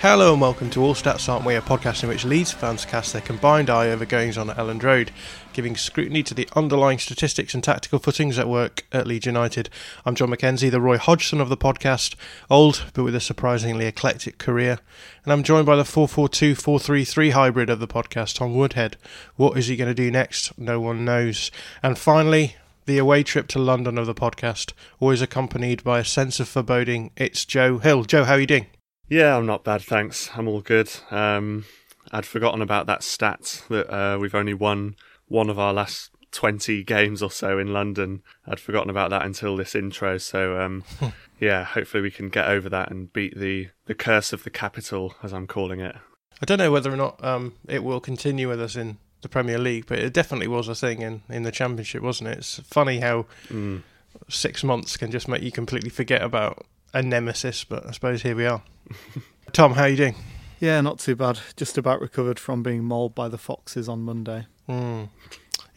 Hello and welcome to All Stats Aren't We, a podcast in which Leeds fans cast their combined eye over goings on at Elland Road, giving scrutiny to the underlying statistics and tactical footings at work at Leeds United. I'm John McKenzie, the Roy Hodgson of the podcast, old but with a surprisingly eclectic career, and I'm joined by the 442-433 hybrid of the podcast, Tom Woodhead. What is he going to do next? No one knows. And finally, the away trip to London of the podcast, always accompanied by a sense of foreboding. It's Joe Hill. Joe, how are you doing? Yeah, I'm not bad, thanks. I'm all good. Um, I'd forgotten about that stat that uh, we've only won one of our last 20 games or so in London. I'd forgotten about that until this intro. So, um, yeah, hopefully we can get over that and beat the, the curse of the capital, as I'm calling it. I don't know whether or not um, it will continue with us in the Premier League, but it definitely was a thing in, in the Championship, wasn't it? It's funny how Mm. six months can just make you completely forget about a nemesis, but I suppose here we are. Tom, how are you doing? Yeah, not too bad. Just about recovered from being mauled by the foxes on Monday. Mm.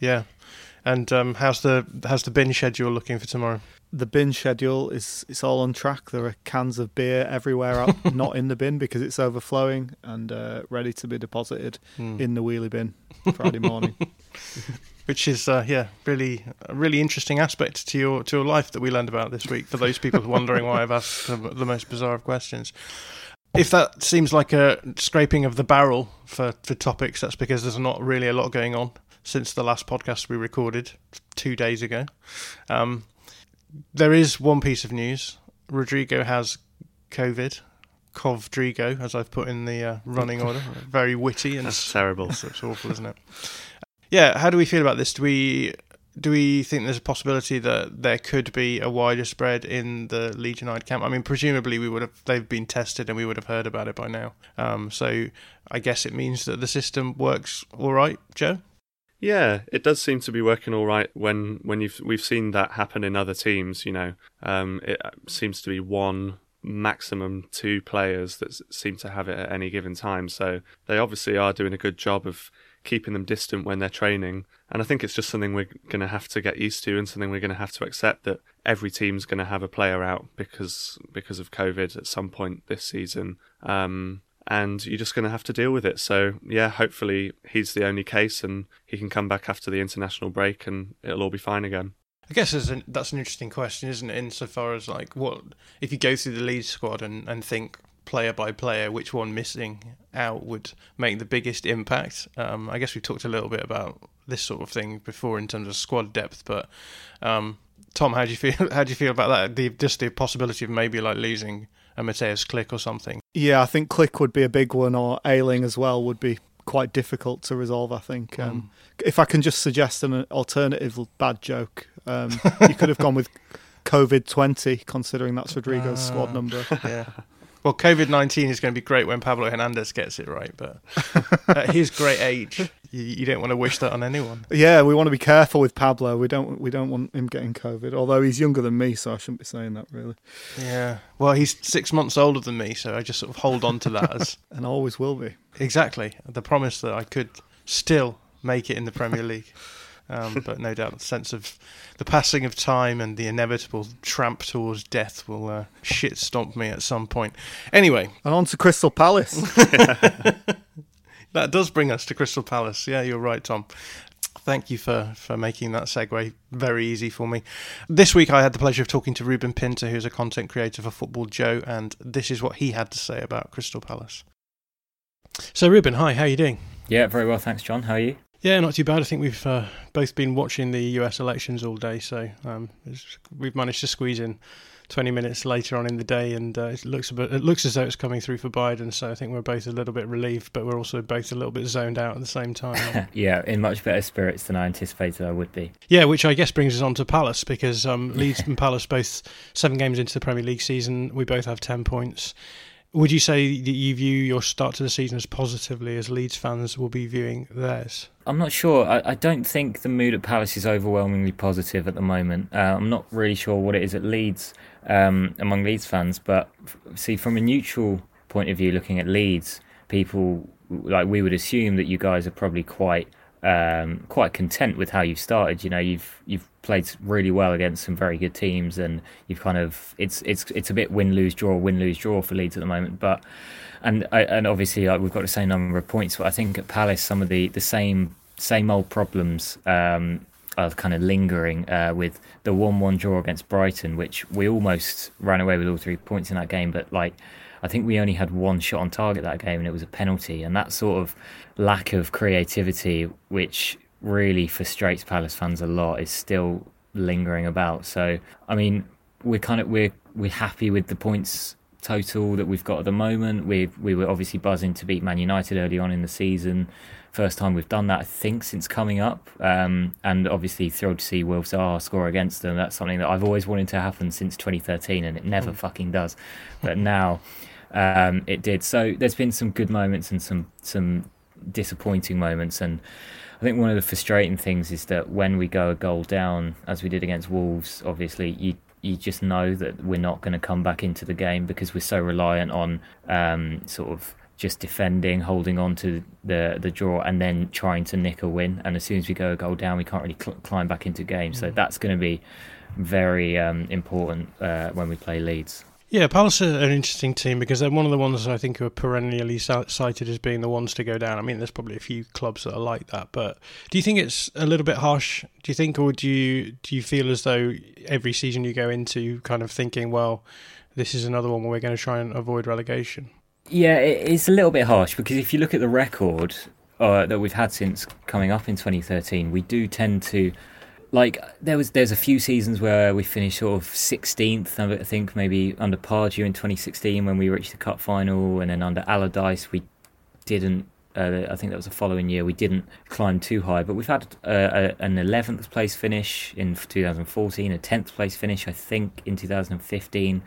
Yeah. And um, how's the how's the bin schedule looking for tomorrow? The bin schedule is it's all on track. There are cans of beer everywhere out, not in the bin because it's overflowing and uh, ready to be deposited Hmm. in the wheelie bin Friday morning. Which is uh, yeah, really a really interesting aspect to your to your life that we learned about this week. For those people wondering why I've asked the, the most bizarre of questions. If that seems like a scraping of the barrel for, for topics, that's because there's not really a lot going on since the last podcast we recorded two days ago. Um, there is one piece of news. Rodrigo has COVID. Covdrigo, as I've put in the uh, running order. Very witty and That's terrible. it's, it's awful, isn't it? Yeah, how do we feel about this? Do we do we think there's a possibility that there could be a wider spread in the Leeds United camp? I mean, presumably we would have they've been tested and we would have heard about it by now. Um, so I guess it means that the system works all right, Joe. Yeah, it does seem to be working all right when when you've we've seen that happen in other teams. You know, um, it seems to be one maximum two players that seem to have it at any given time. So they obviously are doing a good job of keeping them distant when they're training. And I think it's just something we're going to have to get used to, and something we're going to have to accept that every team's going to have a player out because because of COVID at some point this season. Um, and you're just going to have to deal with it. So yeah, hopefully he's the only case, and he can come back after the international break, and it'll all be fine again. I guess an, that's an interesting question, isn't it? Insofar as like, what if you go through the Leeds squad and, and think player by player, which one missing out would make the biggest impact? Um, I guess we talked a little bit about this sort of thing before in terms of squad depth, but um, Tom, how do you feel? How do you feel about that? The just the possibility of maybe like losing a Mateusz Klich or something. yeah, I think Klich would be a big one, or Ayling as well would be quite difficult to resolve. I think. Um, If I can just suggest an alternative bad joke, um, you could have gone with COVID twenty, considering that's Rodrigo's squad Ah. number. Yeah. Well, COVID nineteen is going to be great when Pablo Hernandez gets it right, but at his great age, you, you don't want to wish that on anyone. Yeah, we want to be careful with Pablo. We don't we don't want him getting COVID. Although he's younger than me, so I shouldn't be saying that really. Yeah. Well, he's six months older than me, so I just sort of hold on to that as and always will be. Exactly the promise that I could still make it in the Premier League. Um, but no doubt the sense of the passing of time and the inevitable tramp towards death will uh, shit stomp me at some point. Anyway. And on to Crystal Palace. that does bring us to Crystal Palace. Yeah, you're right, Tom. Thank you for, for making that segue very easy for me. This week I had the pleasure of talking to Reuben Pinder, who's a content creator for Football Joe, and this is what he had to say about Crystal Palace. So, Reuben, hi, how are you doing? Yeah, very well, thanks, John. How are you? Yeah, not too bad. I think we've uh, both been watching the US elections all day, so um, we've managed to squeeze in 20 minutes later on in the day, and uh, it looks a bit, it looks as though it's coming through for Biden. So I think we're both a little bit relieved, but we're also both a little bit zoned out at the same time. yeah, in much better spirits than I anticipated I would be. Yeah, which I guess brings us on to Palace because um, Leeds and Palace both seven games into the Premier League season. We both have 10 points. Would you say that you view your start to the season as positively as Leeds fans will be viewing theirs? I'm not sure. I, I don't think the mood at Palace is overwhelmingly positive at the moment. Uh, I'm not really sure what it is at Leeds um, among Leeds fans, but see, from a neutral point of view, looking at Leeds, people like we would assume that you guys are probably quite um, quite content with how you've started. You know, you've you've played really well against some very good teams, and you've kind of it's it's it's a bit win lose draw win lose draw for Leeds at the moment. But and and obviously like, we've got the same number of points, but I think at Palace some of the the same same old problems. Um, are kind of lingering uh, with the one-one draw against Brighton, which we almost ran away with all three points in that game. But like, I think we only had one shot on target that game, and it was a penalty. And that sort of lack of creativity, which really frustrates Palace fans a lot, is still lingering about. So, I mean, we're kind of we're we're happy with the points total that we've got at the moment. We we were obviously buzzing to beat Man United early on in the season. First time we've done that, I think, since coming up. Um, and obviously thrilled to see Wilf Zaha score against them. That's something that I've always wanted to happen since 2013, and it never mm. fucking does. But now um, it did. So there's been some good moments and some some disappointing moments. And I think one of the frustrating things is that when we go a goal down, as we did against Wolves, obviously you you just know that we're not going to come back into the game because we're so reliant on um, sort of just defending, holding on to the the draw, and then trying to nick a win. And as soon as we go a goal down, we can't really cl- climb back into game. So mm. that's going to be very um, important uh, when we play Leeds. Yeah, Palace are an interesting team because they're one of the ones I think are perennially cited as being the ones to go down. I mean, there's probably a few clubs that are like that, but do you think it's a little bit harsh? Do you think, or do you do you feel as though every season you go into kind of thinking, well, this is another one where we're going to try and avoid relegation? Yeah, it's a little bit harsh because if you look at the record uh, that we've had since coming up in 2013, we do tend to like there was there's a few seasons where we finished sort of 16th I think maybe under Pardew in 2016 when we reached the cup final and then under Allardyce we didn't uh, I think that was the following year we didn't climb too high. But we've had uh, a, an 11th place finish in 2014 a 10th place finish I think in 2015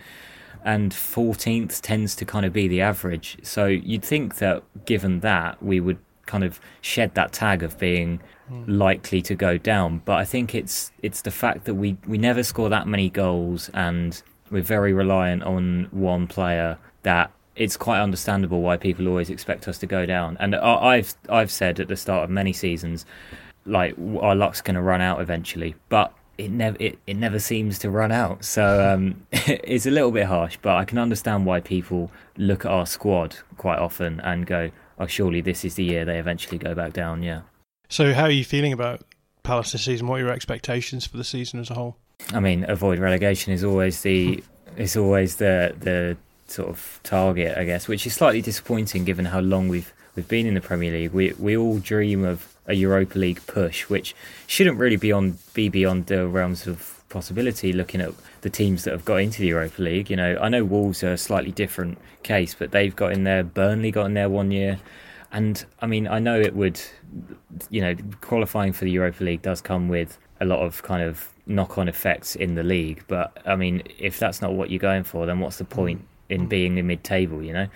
and 14th tends to kind of be the average. So you'd think that given that we would kind of shed that tag of being mm. likely to go down. But I think it's it's the fact that we we never score that many goals and we're very reliant on one player that it's quite understandable why people always expect us to go down. And I've I've said at the start of many seasons, like our luck's going to run out eventually, but it never it, it never seems to run out. So um, it's a little bit harsh, but I can understand why people look at our squad quite often and go, "Oh, surely this is the year they eventually go back down." Yeah. So, how are you feeling about Palace this season? What are your expectations for the season as a whole? I mean, avoid relegation is always the is always the the sort of target, I guess, which is slightly disappointing given how long we've we've been in the Premier League. We we all dream of a Europa League push, which shouldn't really be on be beyond the realms of possibility. Looking at the teams that have got into the Europa League, you know, I know Wolves are a slightly different case, but they've got in there. Burnley got in there one year. And I mean, I know it would, you know, qualifying for the Europa League does come with a lot of kind of knock on effects in the league. But I mean, if that's not what you're going for, then what's the point in mm. being in mid table, you know?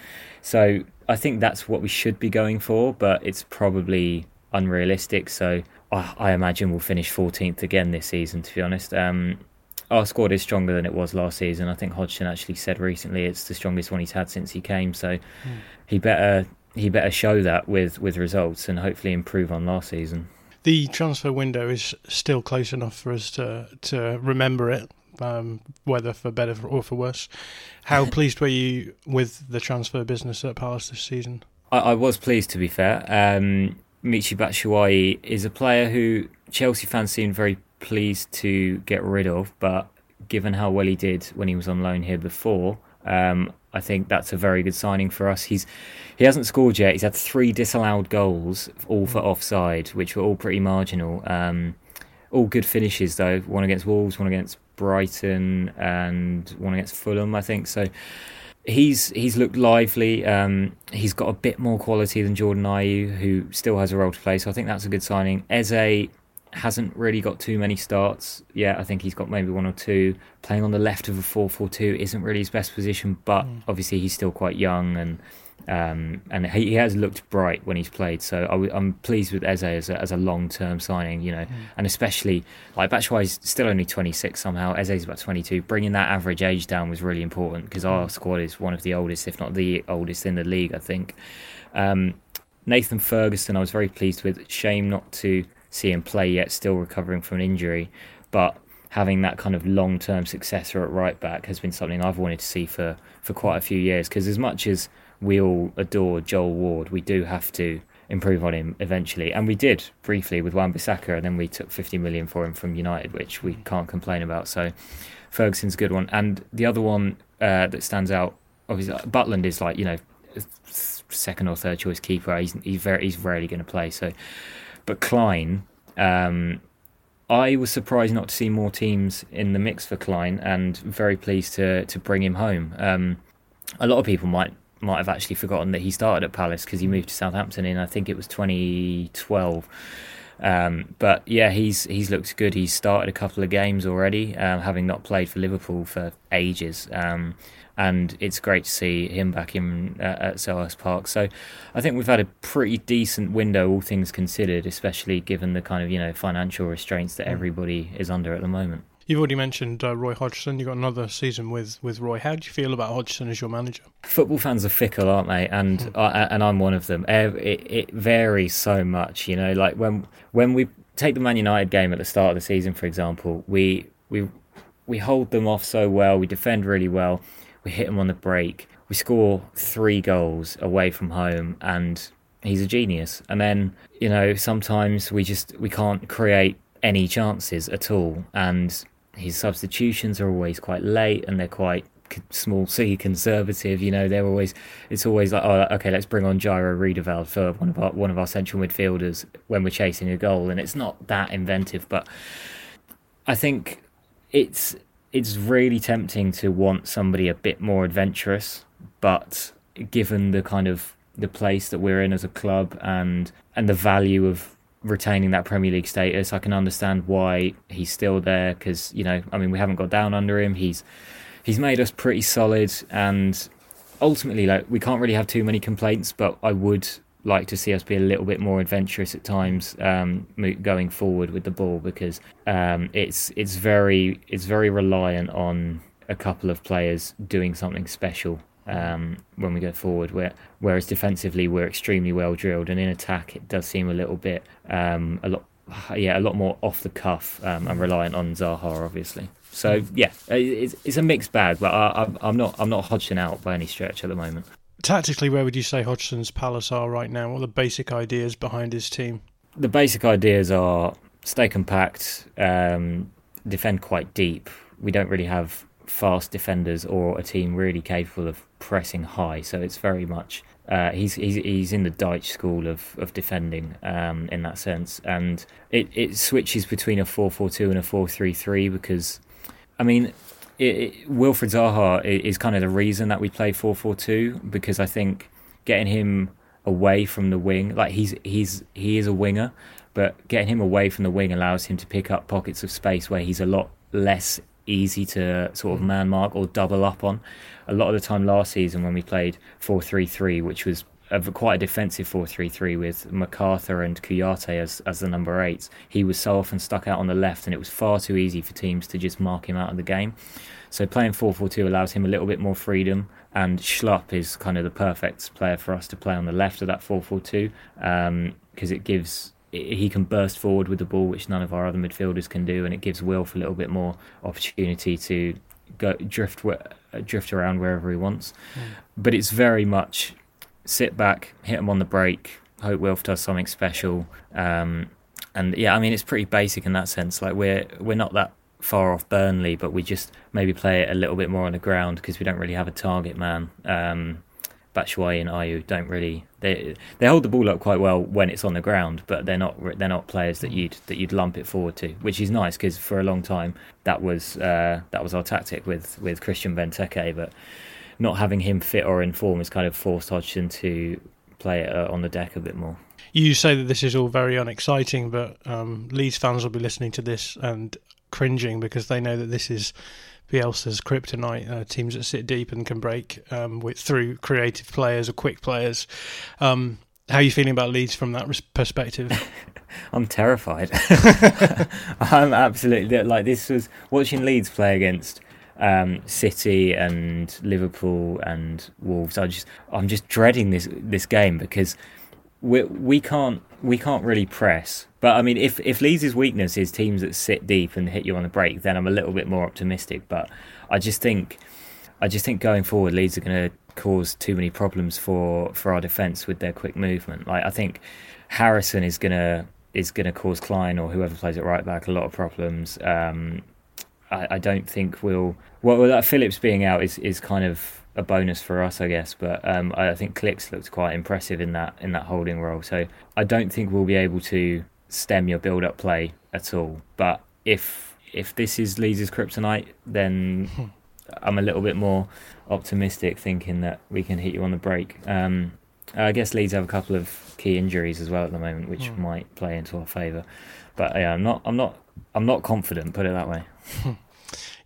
So I think that's what we should be going for, but it's probably unrealistic. So I, I imagine we'll finish 14th again this season. To be honest, um, our squad is stronger than it was last season. I think Hodgson actually said recently it's the strongest one he's had since he came. So mm. he better he better show that with with results and hopefully improve on last season. The transfer window is still close enough for us to to remember it, um, whether for better or for worse. How pleased were you with the transfer business at Palace this season? I, I was pleased, to be fair. Um, Michy Batshuayi is a player who Chelsea fans seemed very pleased to get rid of, but given how well he did when he was on loan here before, um, I think that's a very good signing for us. He's he hasn't scored yet. He's had three disallowed goals, all for offside, which were all pretty marginal. Um, all good finishes though. One against Wolves, one against Brighton, and one against Fulham. I think so. He's he's looked lively. Um, he's got a bit more quality than Jordan Ayew, who still has a role to play. So I think that's a good signing. Eze hasn't really got too many starts yet. I think he's got maybe one or two. Playing on the left of a 4 4 2 isn't really his best position, but mm. obviously he's still quite young and um, and he, has looked bright when he's played. So I, am pleased with Eze as a, as a long term signing, you know, mm. and especially like is still only 26 somehow. Eze's about 22. Bringing that average age down was really important because mm. our squad is one of the oldest, if not the oldest in the league, I think. Um, Nathan Ferguson, I was very pleased with. Shame not to see him play yet, still recovering from an injury. But having that kind of long term successor at right back has been something I've wanted to see for, for quite a few years. Because as much as we all adore Joel Ward, we do have to improve on him eventually. And we did briefly with Wan Bissaka, and then we took 50 million for him from United, which we can't complain about. So Ferguson's a good one. And the other one uh, that stands out, obviously, Butland is like, you know, second or third choice keeper. He's, he's, very, he's rarely going to play. So but Klein. um, I was surprised not to see more teams in the mix for Klein, and very pleased to to bring him home. Um, a lot of people might might have actually forgotten that he started at Palace because he moved to Southampton in I think it was 2012. Um, but yeah, he's he's looked good. He's started a couple of games already, um, having not played for Liverpool for ages. Um, and it's great to see him back in uh, at Selhurst Park. So I think we've had a pretty decent window, all things considered, especially given the kind of you know financial restraints that mm. everybody is under at the moment. You've already mentioned uh, Roy Hodgson. You've got another season with, with Roy. How do you feel about Hodgson as your manager? Football fans are fickle, aren't they? And mm. I, and I'm one of them. It, it varies so much, you know. Like when when we take the Man United game at the start of the season, for example, we we we hold them off so well. We defend really well we hit them on the break. We score three goals away from home, and he's a genius. And then you know sometimes we just we can't create any chances at all, and his substitutions are always quite late, and they're quite small c conservative you know they're always it's always like oh okay let's bring on Jairo Riedewald for one of our one of our central midfielders when we're chasing a goal. And it's not that inventive but I think it's it's really tempting to want somebody a bit more adventurous, but given the kind of the place that we're in as a club and and the value of retaining that Premier League status, I can understand why he's still there because you know I mean we haven't got down under him. He's he's made us pretty solid and ultimately like we can't really have too many complaints, but I would like to see us be a little bit more adventurous at times um, going forward with the ball because um, it's it's very it's very reliant on a couple of players doing something special um, when we go forward. Where, whereas defensively we're extremely well drilled, and in attack it does seem a little bit um, a lot yeah a lot more off the cuff um, and reliant on Zaha obviously. So yeah, it's, it's a mixed bag, but I, I'm not I'm not Hodgson out by any stretch at the moment. Tactically, where would you say Hodgson's Palace are right now? What are the basic ideas behind his team? The basic ideas are stay compact, um, defend quite deep. We don't really have fast defenders or a team really capable of pressing high, so it's very much uh, he's, he's he's in the Dyche school of of defending um, in that sense, and it, it switches between a four four two and a four three three because, I mean, it, it, Wilfried Zaha is kind of the reason that we play 4-4-2 because I think getting him away from the wing, like he's he's he is a winger, but getting him away from the wing allows him to pick up pockets of space where he's a lot less easy to sort of man mark or double up on. A lot of the time last season when we played 4-3-3, which was a quite a defensive 4-3-3 with McArthur and Kouyaté as as the number eights. He was so often stuck out on the left, and it was far too easy for teams to just mark him out of the game. So playing 4-4-2 allows him a little bit more freedom, and Schlupp is kind of the perfect player for us to play on the left of that 4-4-2 because um, it gives he can burst forward with the ball, which none of our other midfielders can do, and it gives Wilf a little bit more opportunity to go drift drift around wherever he wants. Mm. But it's very much sit back, hit him on the break, hope Wilf does something special. Um, and yeah, I mean it's pretty basic in that sense. Like we're we're not that far off Burnley, but we just maybe play it a little bit more on the ground because we don't really have a target man. Um, Batshuayi and Ayew don't really they they hold the ball up quite well when it's on the ground, but they're not they're not players that you'd that you'd lump it forward to, which is nice because for a long time that was uh, that was our tactic with with Christian Benteke, but not having him fit or in form has kind of forced Hodgson to play it uh, on the deck a bit more. You say that this is all very unexciting, but um, Leeds fans will be listening to this and cringing because they know that this is Bielsa's kryptonite. Uh, teams that sit deep and can break um, with, through creative players or quick players. Um, how are you feeling about Leeds from that perspective? I'm terrified. I'm absolutely like this was watching Leeds play against um, City and Liverpool and Wolves. I just I'm just dreading this this game because we we can't we can't really press. But I mean, if if Leeds' weakness is teams that sit deep and hit you on the break, then I'm a little bit more optimistic. But I just think I just think going forward, Leeds are going to cause too many problems for for our defence with their quick movement. Like I think Harrison is gonna is going to cause Klein or whoever plays it right back a lot of problems. Um, I, I, don't think we'll. Well, that Phillips being out is, is kind of a bonus for us, I guess. But um, I think Klich looked quite impressive in that in that holding role. So I don't think we'll be able to stem your build up play at all. But if if this is Leeds' kryptonite, then I'm a little bit more optimistic, thinking that we can hit you on the break. Um, I guess Leeds have a couple of key injuries as well at the moment, which mm. might play into our favour. But yeah, I'm not, I'm not, I'm not confident. Put it that way.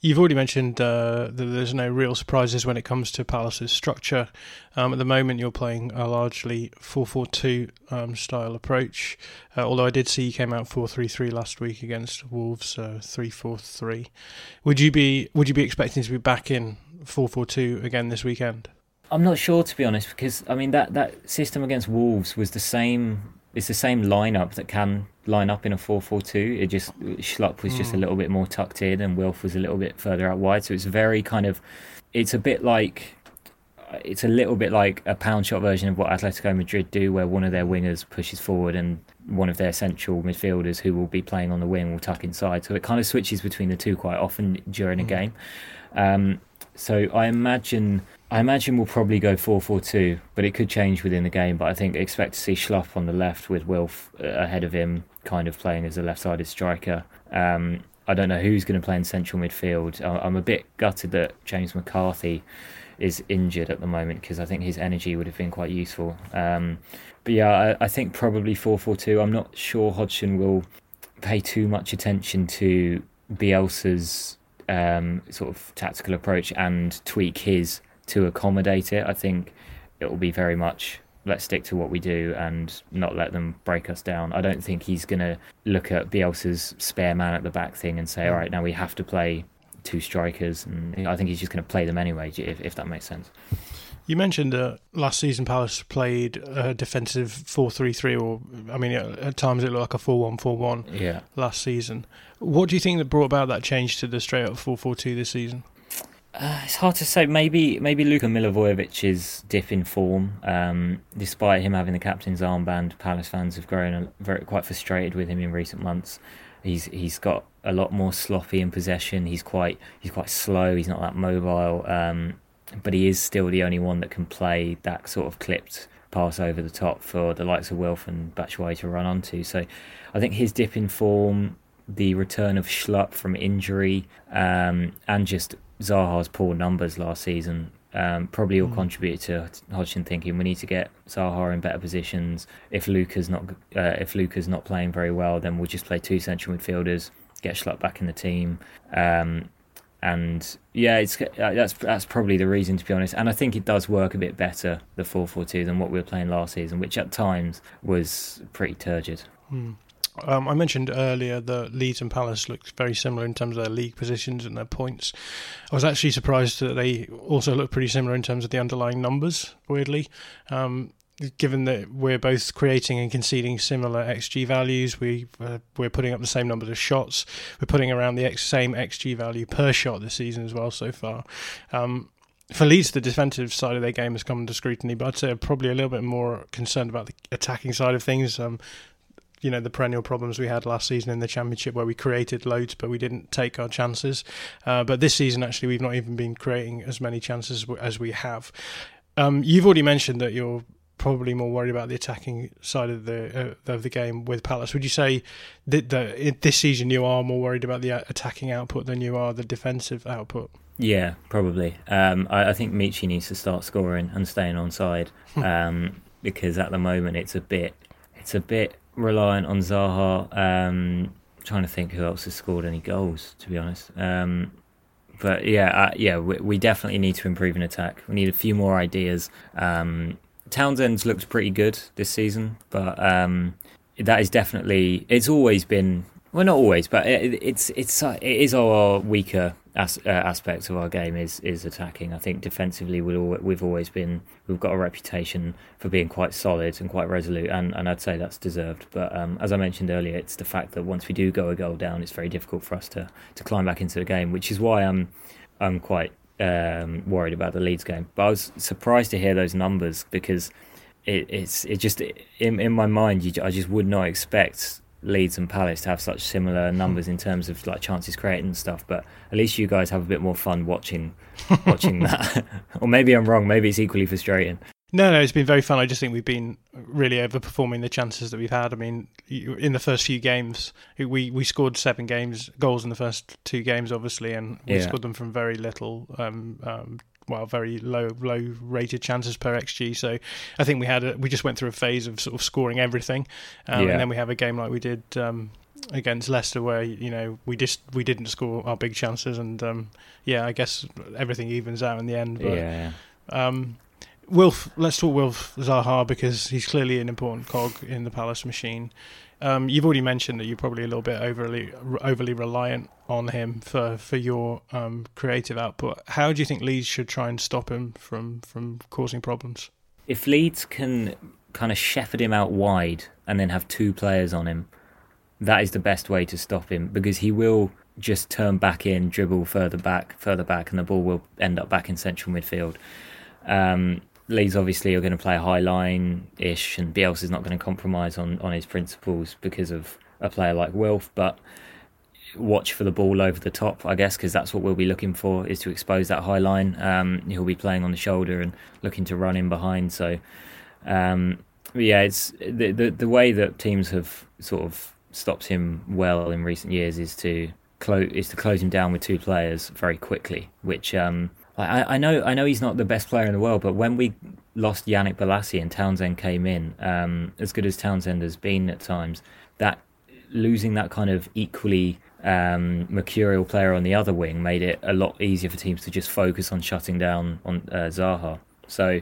You've already mentioned uh, that there's no real surprises when it comes to Palace's structure. Um, at the moment, you're playing a largely 4-4-2 um, style approach. Uh, although I did see you came out 4-3-3 last week against Wolves, uh, 3-4-3. Would you be Would you be expecting to be back in 4-4-2 again this weekend? I'm not sure to be honest, because I mean that that system against Wolves was the same. It's the same lineup that can line up in a 4-4-2. It just Schlupp was just a hmm. little bit more tucked in, and Wilf was a little bit further out wide. So it's very kind of, it's a bit like, it's a little bit like a pound shot version of what Atletico Madrid do, where one of their wingers pushes forward and one of their central midfielders who will be playing on the wing will tuck inside. So it kind of switches between the two quite often during a hmm. game. Um, so I imagine I imagine we'll probably go 4 4 2, but it could change within the game. But I think expect to see Schlupp on the left with Wilf uh, ahead of him, kind of playing as a left sided striker. Um, I don't know who's going to play in central midfield. I'm a bit gutted that James McCarthy is injured at the moment because I think his energy would have been quite useful. Um, but yeah, I, I think probably 4 4 2. I'm not sure Hodgson will pay too much attention to Bielsa's um, sort of tactical approach and tweak his to accommodate it. I think it will be very much let's stick to what we do and not let them break us down. I don't think he's going to look at Bielsa's spare man at the back thing and say, all right, now we have to play two strikers. And I think he's just going to play them anyway, if, if that makes sense. You mentioned uh, last season Palace played a defensive 4 3 3, or I mean, at times it looked like a 4 1 4 1 last season. What do you think that brought about that change to the straight up 4 4 2 this season? Uh, it's hard to say. Maybe maybe Luka Milivojevic's dip in form, um, despite him having the captain's armband, Palace fans have grown very quite frustrated with him in recent months. He's he's got a lot more sloppy in possession. He's quite he's quite slow. He's not that mobile, um, but he is still the only one that can play that sort of clipped pass over the top for the likes of Wilf and Batshuayi to run onto. So I think his dip in form, the return of Schlupp from injury, um, and just Zaha's poor numbers last season um, probably all mm. contributed to Hodgson thinking we need to get Zaha in better positions. If Luka's not uh, if Luka's not playing very well, then we'll just play two central midfielders, get Schlupp back in the team, um, and yeah, it's uh, that's that's probably the reason to be honest. And I think it does work a bit better the four four two than what we were playing last season, which at times was pretty turgid. Hmm. Um, I mentioned earlier that Leeds and Palace looked very similar in terms of their league positions and their points. I was actually surprised that they also look pretty similar in terms of the underlying numbers. Weirdly, um, given that we're both creating and conceding similar xG values, we uh, we're putting up the same numbers of shots. We're putting around the same xG value per shot this season as well so far. Um, for Leeds, the defensive side of their game has come under scrutiny, but I'd say I'm probably a little bit more concerned about the attacking side of things. Um, you know the perennial problems we had last season in the championship where we created loads but we didn't take our chances uh, but this season actually we've not even been creating as many chances as we have um, you've already mentioned that you're probably more worried about the attacking side of the uh, of the game with Palace. Would you say that, that this season you are more worried about the attacking output than you are the defensive output? Yeah, probably. Um, I, I, think Michy needs to start scoring and staying on side um, because at the moment it's a bit it's a bit reliant on Zaha. Um, trying to think who else has scored any goals, to be honest. Um, but yeah, uh, yeah, we, we, definitely need to improve in attack. We need a few more ideas. Um, Townsend's looked pretty good this season, but um, that is definitely. It's always been well, not always, but it, it's it's it is our weaker as, uh, aspects of our game is is attacking. I think defensively we we've always been we've got a reputation for being quite solid and quite resolute, and, and I'd say that's deserved. But um, as I mentioned earlier, it's the fact that once we do go a goal down, it's very difficult for us to, to climb back into the game, which is why I'm I'm quite um, worried about the Leeds game. But I was surprised to hear those numbers because it, it's it just in in my mind you, I just would not expect Leeds and Palace to have such similar numbers in terms of like chances created and stuff. But at least you guys have a bit more fun watching watching that. or maybe I'm wrong. Maybe it's equally frustrating. No, no, it's been very fun. I just think we've been really overperforming the chances that we've had. I mean, in the first few games, we, we scored seven games goals in the first two games, obviously, and we yeah. scored them from very little um, um, well, very low low rated chances per xg. So I think we had a, we just went through a phase of sort of scoring everything, um, yeah. and then we have a game like we did um, against Leicester where you know we just we didn't score our big chances, and um, yeah, I guess everything evens out in the end. But, yeah. Um, Wilf, let's talk Wilf Zaha because he's clearly an important cog in the Palace machine. Um, you've already mentioned that you're probably a little bit overly overly reliant on him for for your um, creative output. How do you think Leeds should try and stop him from from causing problems? If Leeds can kind of shepherd him out wide and then have two players on him, that is the best way to stop him because he will just turn back in, dribble further back, further back, and the ball will end up back in central midfield. Um, Leeds obviously are going to play a high line ish, and Bielsa is not going to compromise on, on his principles because of a player like Wilf. But watch for the ball over the top, I guess, because that's what we'll be looking for is to expose that high line. Um, he'll be playing on the shoulder and looking to run in behind. So, um, yeah, it's the, the the way that teams have sort of stopped him well in recent years is to close is to close him down with two players very quickly, which. Um, I, I know I know he's not the best player in the world, but when we lost Yannick Bolasie and Townsend came in, um, as good as Townsend has been at times, that losing that kind of equally um, mercurial player on the other wing made it a lot easier for teams to just focus on shutting down on uh, Zaha. So,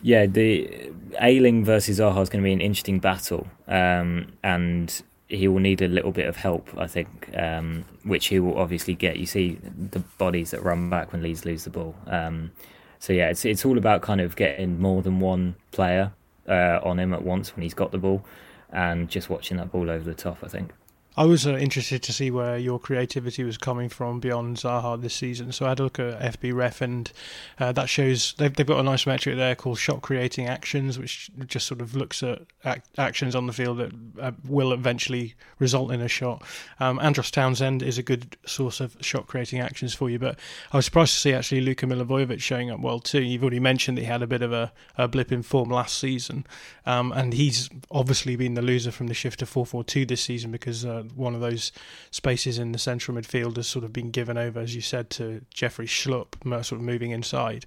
yeah, the Ayling versus Zaha is going to be an interesting battle, um, and he will need a little bit of help, I think, um, which he will obviously get. You see the bodies that run back when Leeds lose the ball. Um, so yeah, it's it's all about kind of getting more than one player uh, on him at once when he's got the ball, and just watching that ball over the top. I think. I was uh, interested to see where your creativity was coming from beyond Zaha this season. So I had a look at FBref, and uh, that shows they've, they've got a nice metric there called shot creating actions, which just sort of looks at ac- actions on the field that uh, will eventually result in a shot. Um, Andros Townsend is a good source of shot creating actions for you, but I was surprised to see actually Luka Milivojevic showing up well too. You've already mentioned that he had a bit of a, a blip in form last season, um, and he's obviously been the loser from the shift to 4 4 2 this season because uh, one of those spaces in the central midfield has sort of been given over, as you said, to Jeffrey Schlupp, sort of moving inside.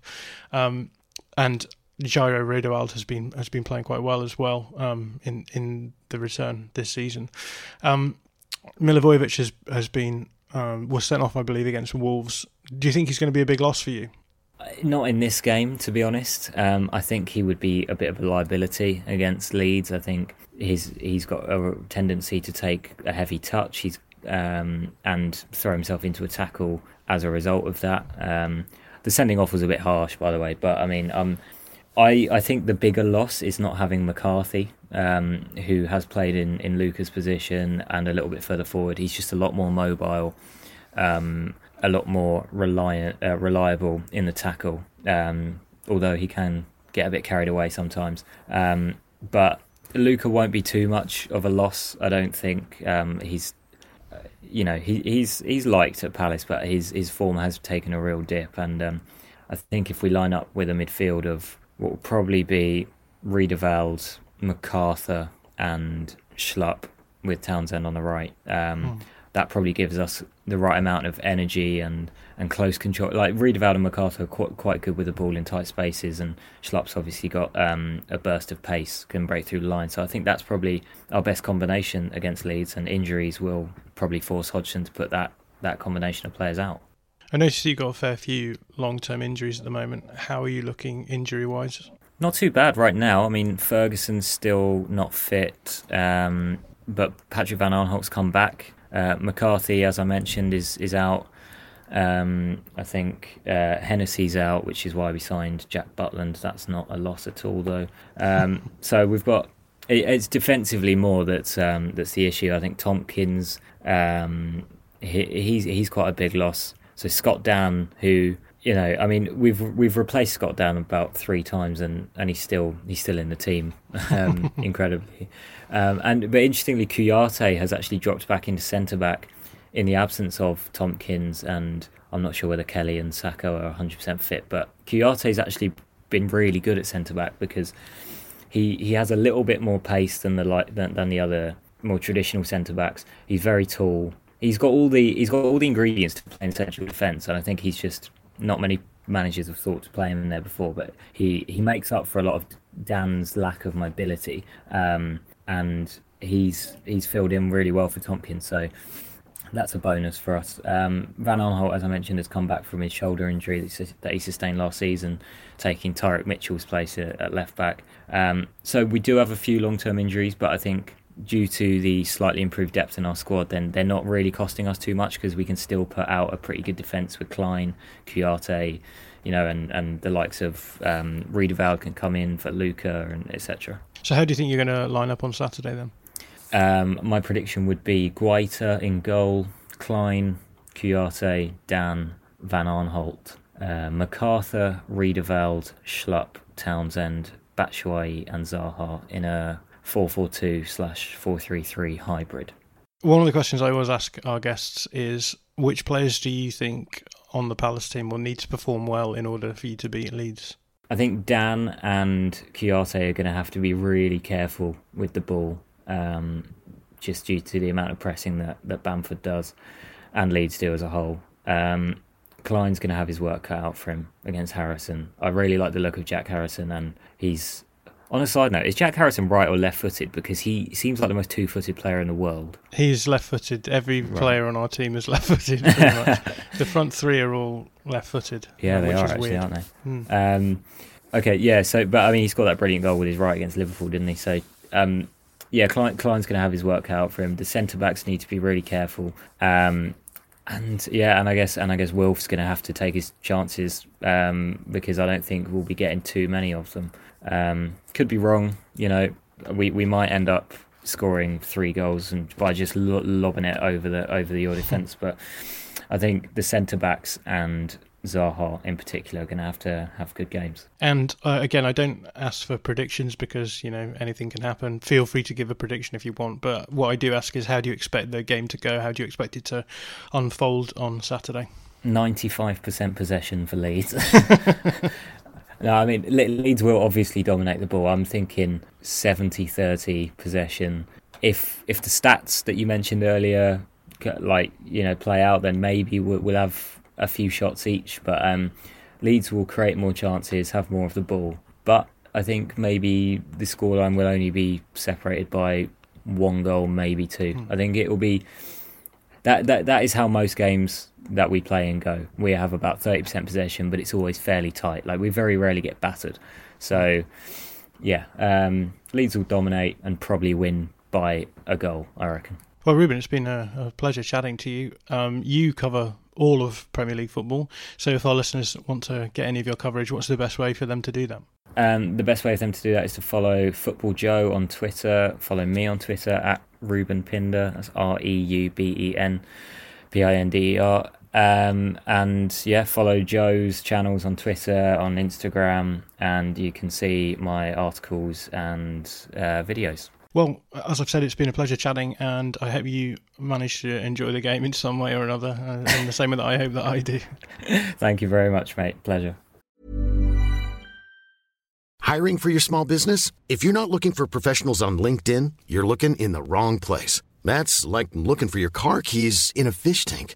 Um, and Jairo Riedewald has been has been playing quite well as well um, in in the return this season. Um, Milivojevic has has been um, was sent off, I believe, against Wolves. Do you think he's going to be a big loss for you? Not in this game, to be honest. Um, I think he would be a bit of a liability against Leeds. I think he's he's got a tendency to take a heavy touch. He's um, and throw himself into a tackle as a result of that. Um, the sending off was a bit harsh, by the way, but I mean, um, I I think the bigger loss is not having McCarthy, um, who has played in in Luka's position and a little bit further forward. He's just a lot more mobile, um, a lot more reliant, uh, reliable in the tackle. Um, although he can get a bit carried away sometimes, um, but Luka won't be too much of a loss. I don't think um, he's you know he, he's he's liked at Palace, but his his form has taken a real dip. And um, I think if we line up with a midfield of what will probably be Riedewald, McArthur, and Schlupp with Townsend on the right, mm. That probably gives us the right amount of energy and, and close control. Like Riedewald and McArthur are quite, quite good with the ball in tight spaces, and Schlupp's obviously got um, a burst of pace, can break through the line. So I think that's probably our best combination against Leeds, and injuries will probably force Hodgson to put that, that combination of players out. I noticed you've got a fair few long term injuries at the moment. How are you looking injury wise? Not too bad right now. I mean, Ferguson's still not fit, um, but Patrick Van Aanholt's come back. Uh, McCarthy, as I mentioned, is is out. Um, I think uh, Hennessy's out, which is why we signed Jack Butland. That's not a loss at all, though. Um, so we've got it, it's defensively more that's um, that's the issue. I think Tomkins um, he, he's he's quite a big loss. So Scott Dann, who you know, I mean, we've we've replaced Scott Dann about three times, and, and he's still he's still in the team, um, incredibly. Um, and but interestingly, Kouyaté has actually dropped back into centre back in the absence of Tomkins, and I'm not sure whether Kelly and Sakho are 100% fit, but Kouyaté's actually been really good at centre back because he, he has a little bit more pace than the like than, than the other more traditional centre backs. He's very tall. He's got all the he's got all the ingredients to play in central defence, and I think he's just not many managers have thought to play him in there before. But he he makes up for a lot of Dann's lack of mobility. Um, and he's he's filled in really well for Tomkins. So that's a bonus for us. Um, Van Aanholt, as I mentioned, has come back from his shoulder injury that he sustained last season, taking Tyrick Mitchell's place at, left back. Um, so we do have a few long term injuries, but I think due to the slightly improved depth in our squad, then they're not really costing us too much because we can still put out a pretty good defence with Klein, Kouyaté, you know, and, and the likes of um, Riedewald can come in for Luka and etc. So, how do you think you're going to line up on Saturday then? Um, my prediction would be Guaita in goal, Klein, Kouyaté, Dann, Van Aanholt, uh, McArthur, Riedewald, Schlupp, Townsend, Batshuayi, and Zaha in a 442 slash 433 hybrid. One of the questions I always ask our guests is which players do you think on the Palace team will need to perform well in order for you to beat Leeds? I think Dann and Kouyaté are going to have to be really careful with the ball, um, just due to the amount of pressing that, that Bamford does and Leeds do as a whole. Um, Klein's going to have his work cut out for him against Harrison. I really like the look of Jack Harrison, and he's on a side note, is Jack Harrison right or left footed? Because he seems like the most two footed player in the world. He's left footed. Every right. player on our team is left footed, the front three are all left footed. Yeah, they are actually, weird. aren't they? Hmm. Um, okay, yeah, so, but I mean, he scored that brilliant goal with his right against Liverpool, didn't he? So, um, yeah, Klein, Klein's going to have his work out for him. The centre backs need to be really careful. Um, and yeah, and I guess and I guess Wilf's going to have to take his chances um, because I don't think we'll be getting too many of them. Um, could be wrong. You know, we, we might end up scoring three goals and by just lo- lobbing it over the over the your defence. But I think the centre backs and Zaha in particular are going to have to have good games. And uh, again, I don't ask for predictions because you know anything can happen. Feel free to give a prediction if you want, but what I do ask is how do you expect the game to go? How do you expect it to unfold on Saturday? Ninety-five percent possession for Leeds. No, I mean Leeds will obviously dominate the ball. I'm thinking 70-30 possession. If if the stats that you mentioned earlier, like you know, play out, then maybe we'll, we'll have a few shots each. But um, Leeds will create more chances, have more of the ball. But I think maybe the scoreline will only be separated by one goal, maybe two. Mm. I think it will be that that that is how most games that we play and go. We have about thirty percent possession, but it's always fairly tight. Like we very rarely get battered. So yeah, um, Leeds will dominate and probably win by a goal. I reckon. Well, Reuben, it's been a, a pleasure chatting to you. Um, you cover all of Premier League football, so if our listeners want to get any of your coverage, what's the best way for them to do that? Um, the best way for them to do that is to follow Football Joe on Twitter, follow me on Twitter at Reuben Pinder. That's R E U B E N P I N D E R. Um, and yeah, follow Joe's channels on Twitter, on Instagram, and you can see my articles and uh, videos. Well, as I've said, it's been a pleasure chatting, and I hope you managed to enjoy the game in some way or another, uh, in the same way that I hope that I do. Thank you very much, mate. Pleasure. Hiring for your small business? If you're not looking for professionals on LinkedIn, you're looking in the wrong place. That's like looking for your car keys in a fish tank.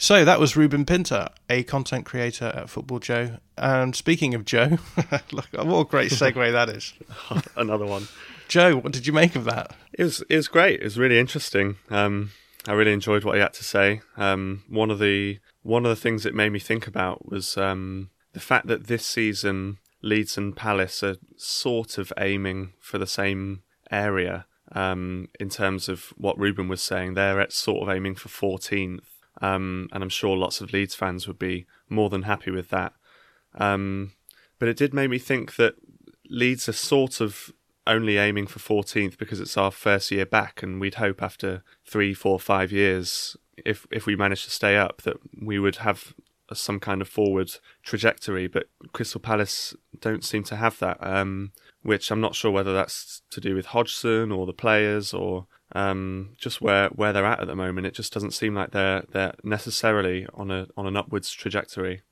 So that was Reuben Pinder, a content creator at Football Joe. And speaking of Joe, look, what a great segue that is. Another one. Joe, what did you make of that? It was it was great. It was really interesting. Um, I really enjoyed what he had to say. Um, one of the one of the things it made me think about was um, the fact that this season Leeds and Palace are sort of aiming for the same area um, in terms of what Ruben was saying. They're at sort of aiming for 14th, um, and I'm sure lots of Leeds fans would be more than happy with that. Um, but it did make me think that Leeds are sort of only aiming for 14th because it's our first year back, and we'd hope after three, four, five years, if if we manage to stay up, that we would have some kind of forward trajectory. But Crystal Palace don't seem to have that, um, which I'm not sure whether that's to do with Hodgson or the players or um, just where, where they're at at the moment. It just doesn't seem like they're they're necessarily on a on an upwards trajectory.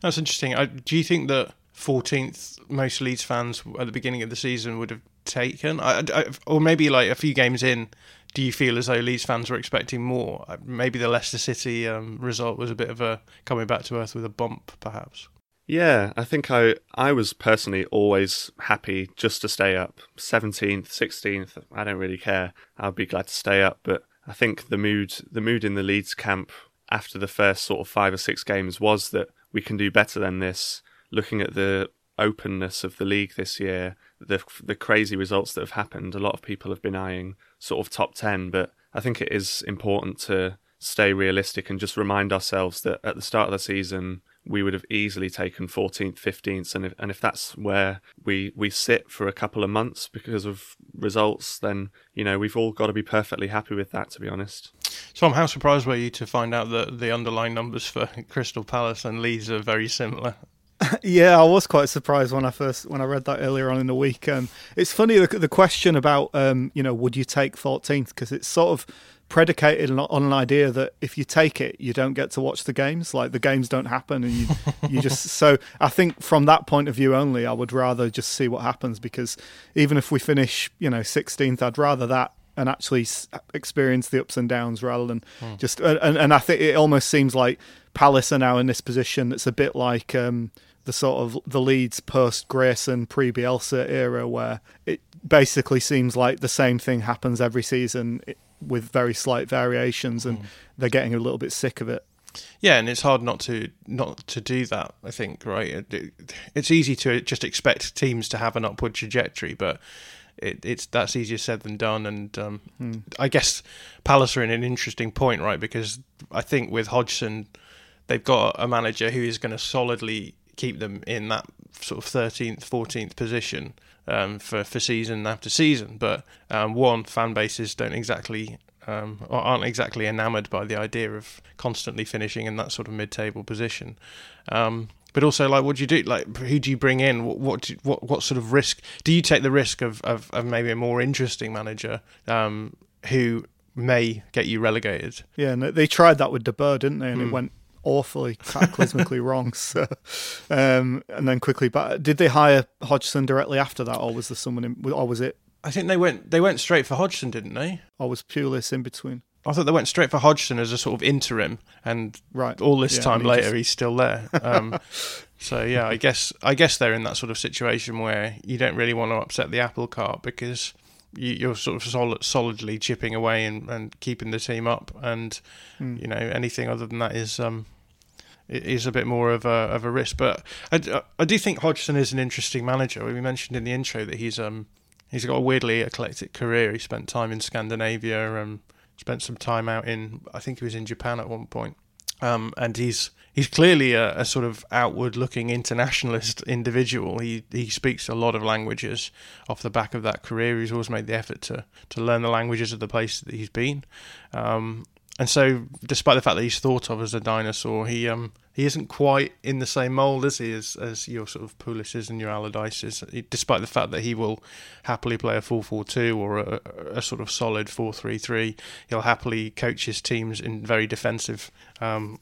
That's interesting. I, do you think that 14th most Leeds fans at the beginning of the season would have taken? I, I, or maybe like a few games in, do you feel as though Leeds fans were expecting more? Maybe the Leicester City um, result was a bit of a coming back to earth with a bump, perhaps. Yeah, I think I I was personally always happy just to stay up. 17th, 16th, I don't really care. I'd be glad to stay up, but I think the mood the mood in the Leeds camp after the first sort of 5 or 6 games was that we can do better than this. Looking at the openness of the league this year, the the crazy results that have happened, a lot of people have been eyeing sort of top 10, but I think it is important to stay realistic and just remind ourselves that at the start of the season we would have easily taken 14th, 15th, and if, and if that's where we we sit for a couple of months because of results, then you know we've all got to be perfectly happy with that. To be honest. Tom, how surprised were you to find out that the underlying numbers for Crystal Palace and Leeds are very similar? yeah, I was quite surprised when I first when I read that earlier on in the week. Um, it's funny the, the question about um, you know would you take 14th because it's sort of predicated on an idea that if you take it, you don't get to watch the games. Like the games don't happen, and you you just. So I think from that point of view only, I would rather just see what happens because even if we finish, you know, 16th, I'd rather that and actually experience the ups and downs rather than hmm. just. And, and I think it almost seems like Palace are now in this position that's a bit like. Um, the sort of the Leeds post Grayson pre Bielsa era, where it basically seems like the same thing happens every season with very slight variations, and mm. they're getting a little bit sick of it. Yeah, and it's hard not to not to do that. I think right. It, it, it's easy to just expect teams to have an upward trajectory, but it, it's that's easier said than done. And um, mm. I guess Palace are in an interesting point, right? Because I think with Hodgson, they've got a manager who is going to solidly keep them in that sort of 13th, 14th position um, for for season after season. But um, one fan bases don't exactly um, aren't exactly enamoured by the idea of constantly finishing in that sort of mid-table position. Um, but also, like, what do you do? Like, who do you bring in? What what do, what, what sort of risk do you take? The risk of, of, of maybe a more interesting manager um, who may get you relegated. Yeah, and they tried that with De Boer, didn't they? And mm. it hmm. went awfully cataclysmically wrong. So, um, and then quickly back. Did they hire Hodgson directly after that, or was there someone in, or was it? I think they went they went straight for Hodgson, didn't they? Or was Pulis in between? I thought they went straight for Hodgson as a sort of interim, and right. all this yeah, time he later just... he's still there. Um, so yeah, I guess I guess they're in that sort of situation where you don't really want to upset the apple cart because you, are sort of solid, solidly chipping away and, and keeping the team up, and mm. you know anything other than that is um, is a bit more of a of a risk. But I, I do think Hodgson is an interesting manager. We mentioned in the intro that he's um he's got a weirdly eclectic career. He spent time in Scandinavia and spent some time out in I think he was in Japan at one point. Um, and he's he's clearly a, a sort of outward-looking internationalist individual. He he speaks a lot of languages off the back of that career. He's always made the effort to to learn the languages of the place that he's been. Um, and so, despite the fact that he's thought of as a dinosaur, he um he isn't quite in the same mold as he is as your sort of Pulises and your Allardyces. Despite the fact that he will happily play a 4-4-2 or a, a sort of solid 4-3-3, he'll happily coach his teams in very defensive um,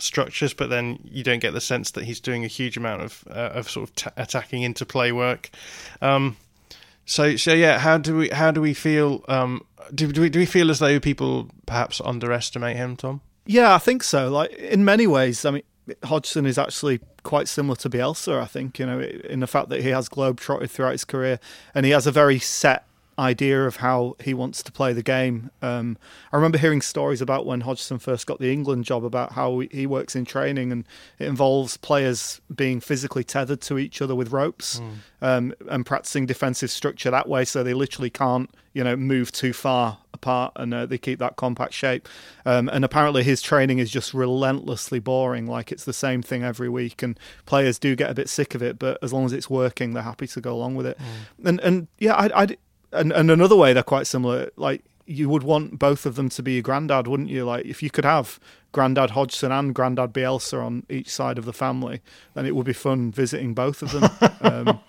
structures, but then you don't get the sense that he's doing a huge amount of uh, of sort of t- attacking into play work. Um, so so yeah, how do we how do we feel? Um, do, do we do we feel as though people perhaps underestimate him, Tom? Yeah, I think so. Like in many ways, I mean, Hodgson is actually quite similar to Bielsa. I think you know in the fact that he has globe trotted throughout his career, and he has a very set idea of how he wants to play the game. Um, I remember hearing stories about when Hodgson first got the England job about how he works in training, and it involves players being physically tethered to each other with ropes mm. um, and practicing defensive structure that way, so they literally can't, you know, move too far apart and uh, they keep that compact shape. Um, and apparently, his training is just relentlessly boring, like it's the same thing every week. And players do get a bit sick of it, but as long as it's working, they're happy to go along with it. Mm. And and yeah, I, I and and another way they're quite similar. Like you would want both of them to be your granddad, wouldn't you? Like if you could have Grandad Hodgson and Grandad Bielsa on each side of the family, then it would be fun visiting both of them. um,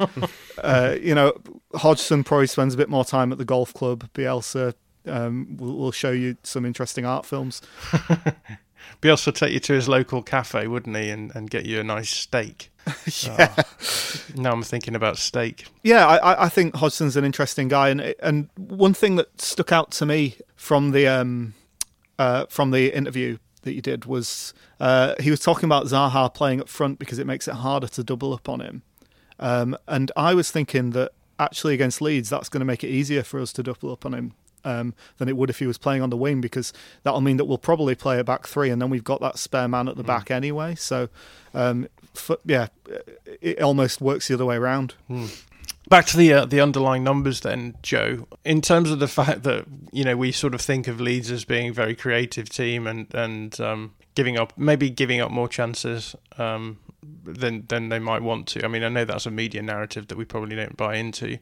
uh, you know, Hodgson probably spends a bit more time at the golf club. Bielsa um, will, will show you some interesting art films. Bielsa would take you to his local cafe, wouldn't he, and, and get you a nice steak. yeah. Oh, now I'm thinking about steak. Yeah, I, I think Hodgson's an interesting guy, and and one thing that stuck out to me from the um, uh, from the interview that you did was uh, he was talking about Zaha playing up front because it makes it harder to double up on him, um, and I was thinking that actually against Leeds that's going to make it easier for us to double up on him um, than it would if he was playing on the wing because that'll mean that we'll probably play a back three and then we've got that spare man at the mm. back anyway. So, um, for, yeah, it almost works the other way around. Mm. Back to the uh, the underlying numbers, then, Joe. In terms of the fact that you know we sort of think of Leeds as being a very creative team and and um, giving up maybe giving up more chances um, than than they might want to. I mean, I know that's a media narrative that we probably don't buy into.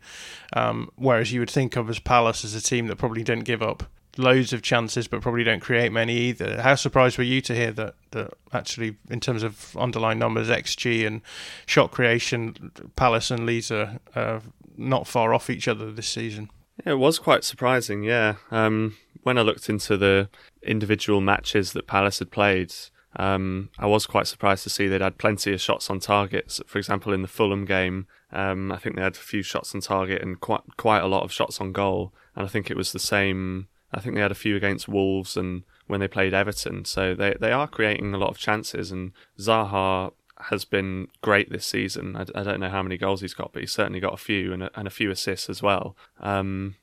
Um, whereas you would think of as Palace as a team that probably don't give up loads of chances, but probably don't create many either. How surprised were you to hear that that actually, in terms of underlying numbers, XG and shot creation, Palace and Leeds are uh, not far off each other this season? It was quite surprising, yeah. Um, when I looked into the individual matches that Palace had played, um, I was quite surprised to see they'd had plenty of shots on targets. For example, in the Fulham game, um, I think they had a few shots on target and quite quite a lot of shots on goal. And I think it was the same. I think they had a few against Wolves and when they played Everton. So they they are creating a lot of chances. And Zaha has been great this season. I, I don't know how many goals he's got, but he's certainly got a few and a, and a few assists as well. Um,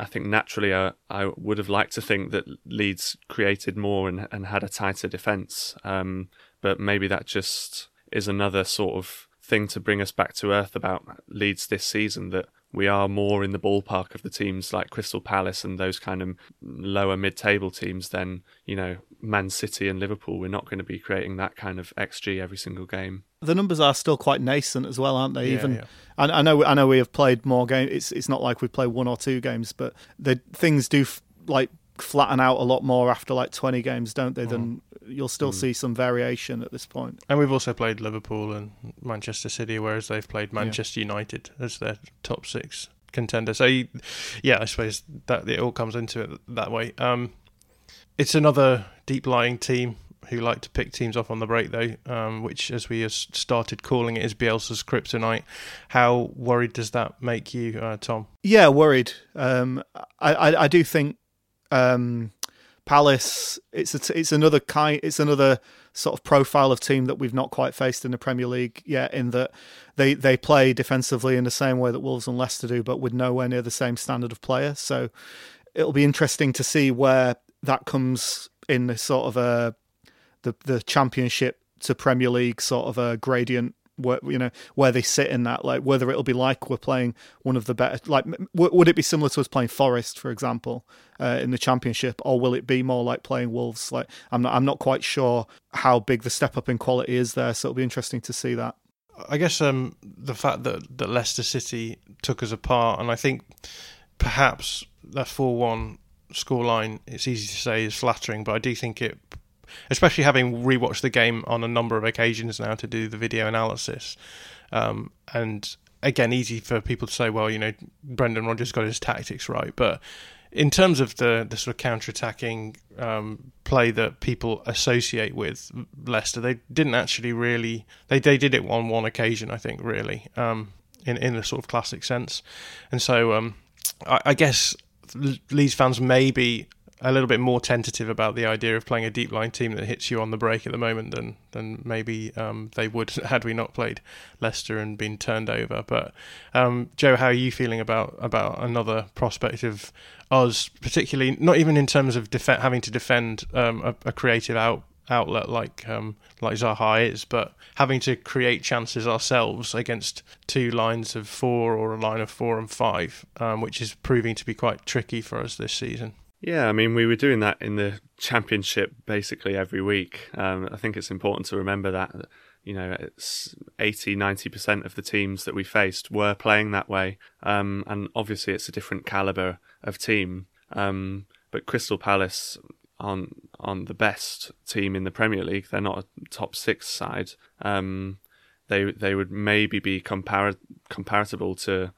I think naturally I, I would have liked to think that Leeds created more and, and had a tighter defence. Um, but maybe that just is another sort of thing to bring us back to earth about Leeds this season that we are more in the ballpark of the teams like Crystal Palace and those kind of lower mid-table teams than you know Man City and Liverpool. We're not going to be creating that kind of xG every single game. The numbers are still quite nascent as well, aren't they? Yeah, Even yeah. I, I know I know we have played more games. It's it's not like we play one or two games, but the things do f- like flatten out a lot more after like 20 games, don't they? Then you'll still see some variation at this point. And we've also played Liverpool and Manchester City, whereas they've played Manchester United as their top six contender. So, you- yeah, I suppose that it all comes into it that way. Um, it's another deep lying team who like to pick teams off on the break, though, um, which, as we have started calling it, is Bielsa's kryptonite. How worried does that make you, uh, Tom? Yeah, worried. Um, I, I I do think um, Palace. It's a it's another kind. It's another sort of profile of team that we've not quite faced in the Premier League yet. In that they they play defensively in the same way that Wolves and Leicester do, but with nowhere near the same standard of player. So it'll be interesting to see where that comes in the sort of a the the Championship to Premier League sort of a gradient. Where, you know where they sit in that, like whether it'll be like we're playing one of the better, like w- would it be similar to us playing Forest, for example, uh, in the Championship, or will it be more like playing Wolves? Like I'm not, I'm not quite sure how big the step up in quality is there, so it'll be interesting to see that. I guess um, the fact that, that Leicester City took us apart, and I think perhaps that 4 1 scoreline, it's easy to say, is flattering, but I do think it, especially having rewatched the game on a number of occasions now to do the video analysis, um, and again, easy for people to say, well, you know, Brendan Rodgers got his tactics right, but in terms of the, the sort of counter-attacking um, play that people associate with Leicester, they didn't actually really. They they did it on one occasion, I think, really, um, in in a sort of classic sense, and so um, I, I guess Leeds fans may be a little bit more tentative about the idea of playing a deep line team that hits you on the break at the moment than than maybe um, they would had we not played Leicester and been turned over. But um, Joe, how are you feeling about about another prospect of us, particularly not even in terms of def- having to defend um, a, a creative out outlet like um, like Zaha is, but having to create chances ourselves against two lines of four or a line of four and five, um, which is proving to be quite tricky for us this season. Yeah, I mean, we were doing that in the championship basically every week. Um, I think it's important to remember that, you know, it's 80, 90% of the teams that we faced were playing that way. Um, and obviously, it's a different caliber of team. Um, but Crystal Palace on on the best team in the Premier League, they're not a top six side. Um, they they would maybe be compar- comparable to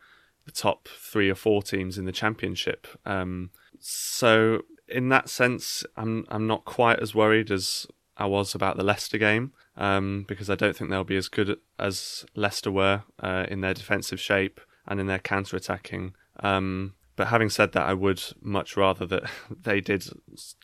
the top three or four teams in the championship. Um, so in that sense, I'm I'm not quite as worried as I was about the Leicester game um, because I don't think they'll be as good as Leicester were uh, in their defensive shape and in their counter attacking. Um, but having said that, I would much rather that they did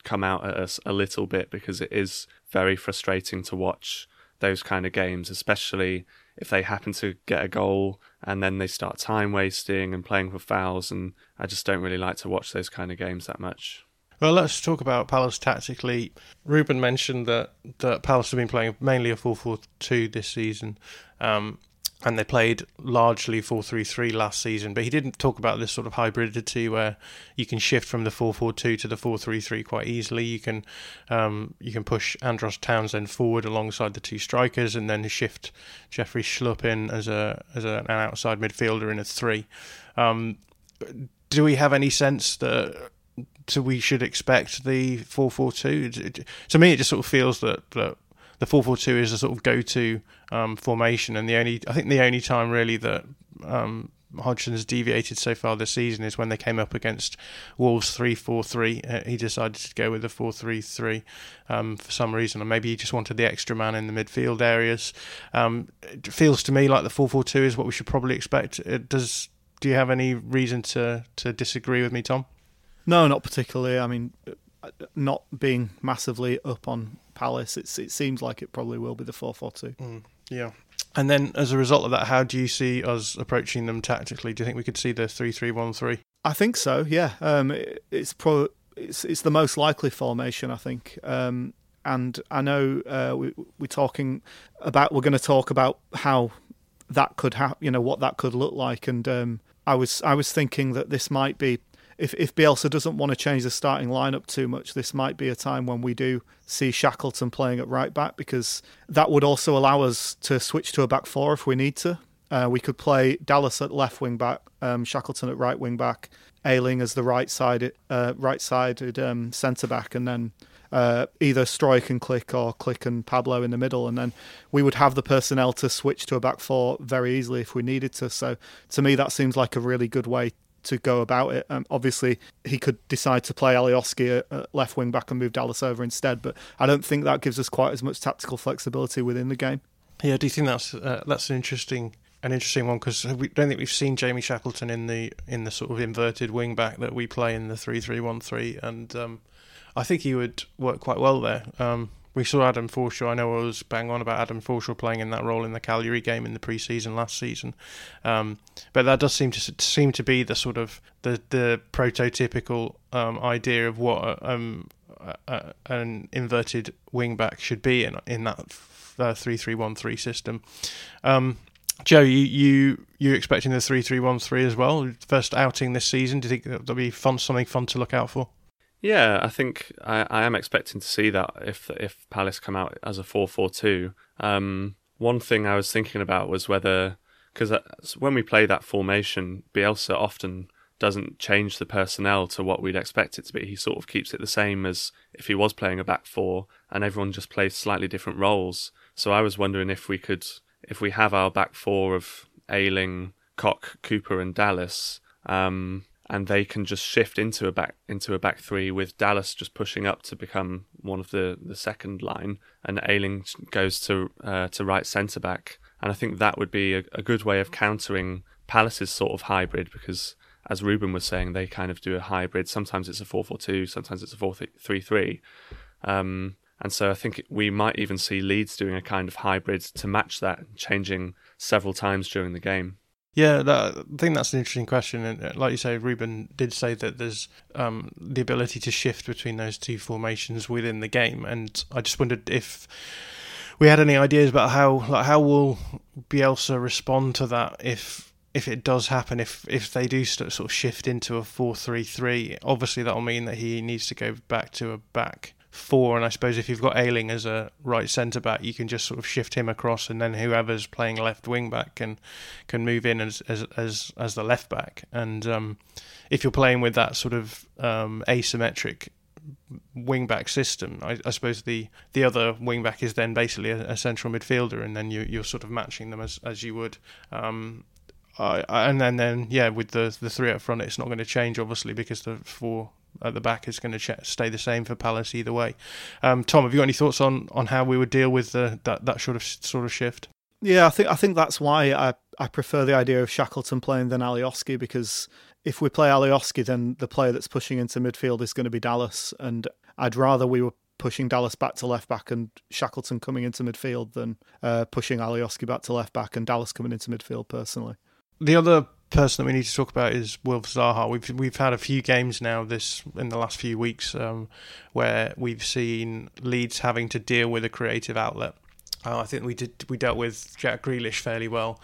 come out at us a little bit because it is very frustrating to watch those kind of games, especially if they happen to get a goal and then they start time wasting and playing for fouls. And I just don't really like to watch those kind of games that much. Well, let's talk about Palace tactically. Reuben mentioned that, that Palace have been playing mainly a 4 4 2 this season, um, and they played largely 4 3 3 last season. But he didn't talk about this sort of hybridity where you can shift from the 4 4 2 to the 4 3 3 quite easily. You can um, you can push Andros Townsend forward alongside the two strikers and then shift Jeffrey Schlupp in as, a, as a, an outside midfielder in a 3. Um, do we have any sense that so we should expect the 442 to me it just sort of feels that, that the 442 is a sort of go-to um, formation and the only I think the only time really that um, Hodgson's deviated so far this season is when they came up against Wolves 3-4-3 uh, he decided to go with the 4-3-3 um, for some reason or maybe he just wanted the extra man in the midfield areas. Um, it feels to me like the 442 is what we should probably expect. It does do you have any reason to to disagree with me Tom? No, not particularly. I mean, not being massively up on Palace, it's, it seems like it probably will be the 4 4 2. Yeah. And then as a result of that, how do you see us approaching them tactically? Do you think we could see the 3 3 1 3? I think so, yeah. Um, it, it's, pro, it's, it's the most likely formation, I think. Um, and I know uh, we, we're talking about, we're going to talk about how that could have you know what that could look like. And um, I was I was thinking that this might be if if Bielsa doesn't want to change the starting lineup too much, this might be a time when we do see Shackleton playing at right back because that would also allow us to switch to a back four if we need to. Uh, we could play Dallas at left wing back, um, Shackleton at right wing back, Ayling as the right sided uh, right sided um, centre back, and then uh, either Struijk and Klich or Klich and Pablo in the middle, and then we would have the personnel to switch to a back four very easily if we needed to. So to me, that seems like a really good way to go about it. Um, obviously, he could decide to play Alioski at left wing back and move Dallas over instead, but I don't think that gives us quite as much tactical flexibility within the game. Yeah, do you think that's uh, that's an interesting an interesting one because we don't think we've seen Jamie Shackleton in the in the sort of inverted wing back that we play in the three three one three, and um, I think he would work quite well there. Um, we saw Adam Forshaw. I know I was bang on about Adam Forshaw playing in that role in the Cagliari game in the pre-season last season, um, but that does seem to seem to be the sort of the the prototypical um, idea of what um, an inverted wing back should be in in that uh, three three one three system. Um, Joe, you you you expecting the three three one three as well? First outing this season. Do you think that'll be fun? Something fun to look out for? Yeah, I think I, I am expecting to see that if if Palace come out as a four four two. Um, one thing I was thinking about was whether because when we play that formation, Bielsa often doesn't change the personnel to what we'd expect it to be. He sort of keeps it the same as if he was playing a back four, and everyone just plays slightly different roles. So I was wondering if we could, if we have our back four of Ayling, Koch, Cooper, and Dallas, um, and they can just shift into a back into a back three with Dallas just pushing up to become one of the, the second line, and Ayling goes to uh, to right centre back, and I think that would be a, a, good way of countering Palace's sort of hybrid because. As Reuben was saying, they kind of do a hybrid. Sometimes it's a 4 4 2, sometimes it's a 4 3 3. Um, and so I think we might even see Leeds doing a kind of hybrid to match that, changing several times during the game. Yeah, that, I think that's an interesting question. And uh, like you say, Reuben did say that there's um, the ability to shift between those two formations within the game. And I just wondered if we had any ideas about how like how will Bielsa respond to that if if it does happen if if they do sort of shift into a 4-3-3 obviously that'll mean that he needs to go back to a back four, and I suppose if you've got Ayling as a right centre back, you can just sort of shift him across, and then whoever's playing left wing back can can move in as as as, as the left back. And um, if you're playing with that sort of um, asymmetric wing back system, I, I, suppose the the other wing back is then basically a, a central midfielder, and then you you're sort of matching them as as you would. Um, uh, and then, then yeah, with the the three up front, it's not going to change obviously because the four at the back is going to ch- stay the same for Palace either way. Um, Tom, have you got any thoughts on, on how we would deal with the, that that sort of sort of shift? Yeah, I think I think that's why I, I prefer the idea of Shackleton playing than Alioski because if we play Alioski, then the player that's pushing into midfield is going to be Dallas, and I'd rather we were pushing Dallas back to left back and Shackleton coming into midfield than uh, pushing Alioski back to left back and Dallas coming into midfield. Personally, the other person that we need to talk about is Wilf Zaha. We've we've had a few games now this in the last few weeks um, where we've seen Leeds having to deal with a creative outlet. Uh, I think we did we dealt with Jack Grealish fairly well.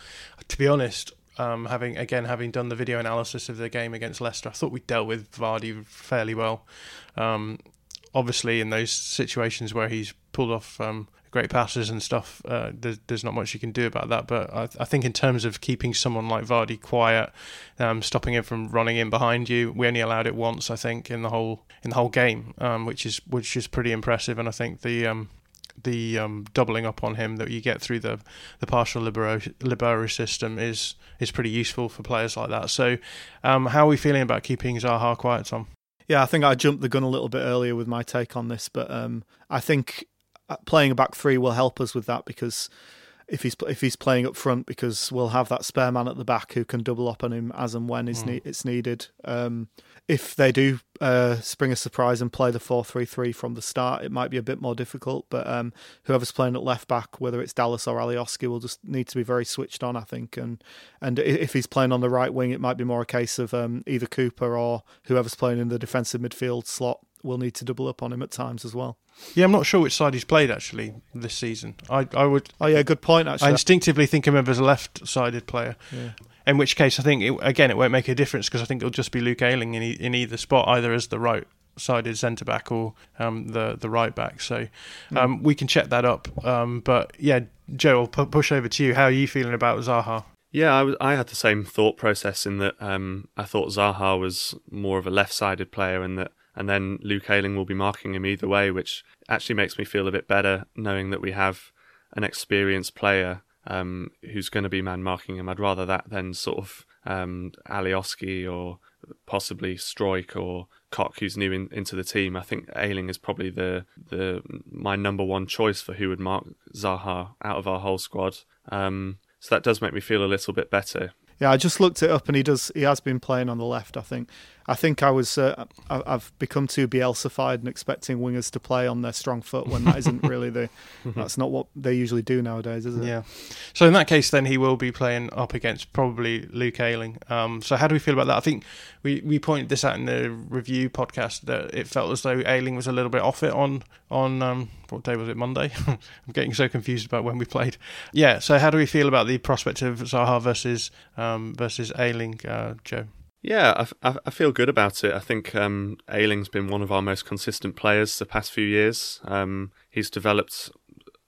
To be honest, um, having again having done the video analysis of the game against Leicester, I thought we dealt with Vardy fairly well. Um, obviously, in those situations where he's pulled off um, great passes and stuff. Uh, there's, there's, not much you can do about that. But I, I think in terms of keeping someone like Vardy quiet, um, stopping him from running in behind you, we only allowed it once, I think, in the whole in the whole game, um, which is which is pretty impressive. And I think the um, the um, doubling up on him that you get through the the partial libero, libero system is is pretty useful for players like that. So, um, how are we feeling about keeping Zaha quiet, Tom? Yeah, I think I jumped the gun a little bit earlier with my take on this, but um, I think playing a back three will help us with that because if he's if he's playing up front, because we'll have that spare man at the back who can double up on him as and when mm. ne- it's needed. Um, if they do uh, spring a surprise and play the four three three from the start, it might be a bit more difficult. But um, whoever's playing at left back, whether it's Dallas or Alioski, will just need to be very switched on, I think. And and if he's playing on the right wing, it might be more a case of um, either Cooper or whoever's playing in the defensive midfield slot we'll need to double up on him at times as well. Yeah, I'm not sure which side he's played actually this season. I I would. Oh yeah, good point. Actually, I instinctively think of him as a left-sided player. Yeah. In which case, I think it, again it won't make a difference because I think it'll just be Luke Ayling in, e- in either spot, either as the right sided centre back or um, the the right back. So um, we can check that up. Um, but yeah, Joe, I'll pu- push over to you. How are you feeling about Zaha? Yeah, I, was, I had the same thought process in that um, I thought Zaha was more of a left-sided player, and that and then Luke Ayling will be marking him either way, which actually makes me feel a bit better knowing that we have an experienced player um, who's going to be man marking him. I'd rather that than sort of um, Alioski or possibly Struijk or Koch, who's new in, into the team. I think Ayling is probably the the my number one choice for who would mark Zaha out of our whole squad. Um, so that does make me feel a little bit better. Yeah, I just looked it up, and he does. He has been playing on the left. I think. I think I was. Uh, I've become too Bielsa-fied and expecting wingers to play on their strong foot when that isn't really the. That's not what they usually do nowadays, is it? Yeah. So in that case, then he will be playing up against probably Luke Ayling. Um, so how do we feel about that? I think we, we pointed this out in the review podcast that it felt as though Ayling was a little bit off it on on um, what day was it? Monday. I'm getting so confused about when we played. Yeah. So how do we feel about the prospect of Zaha versus um, versus Ayling, uh, Joe? Yeah, I, I, feel good about it. I think um, Ayling's been one of our most consistent players the past few years. Um, he's developed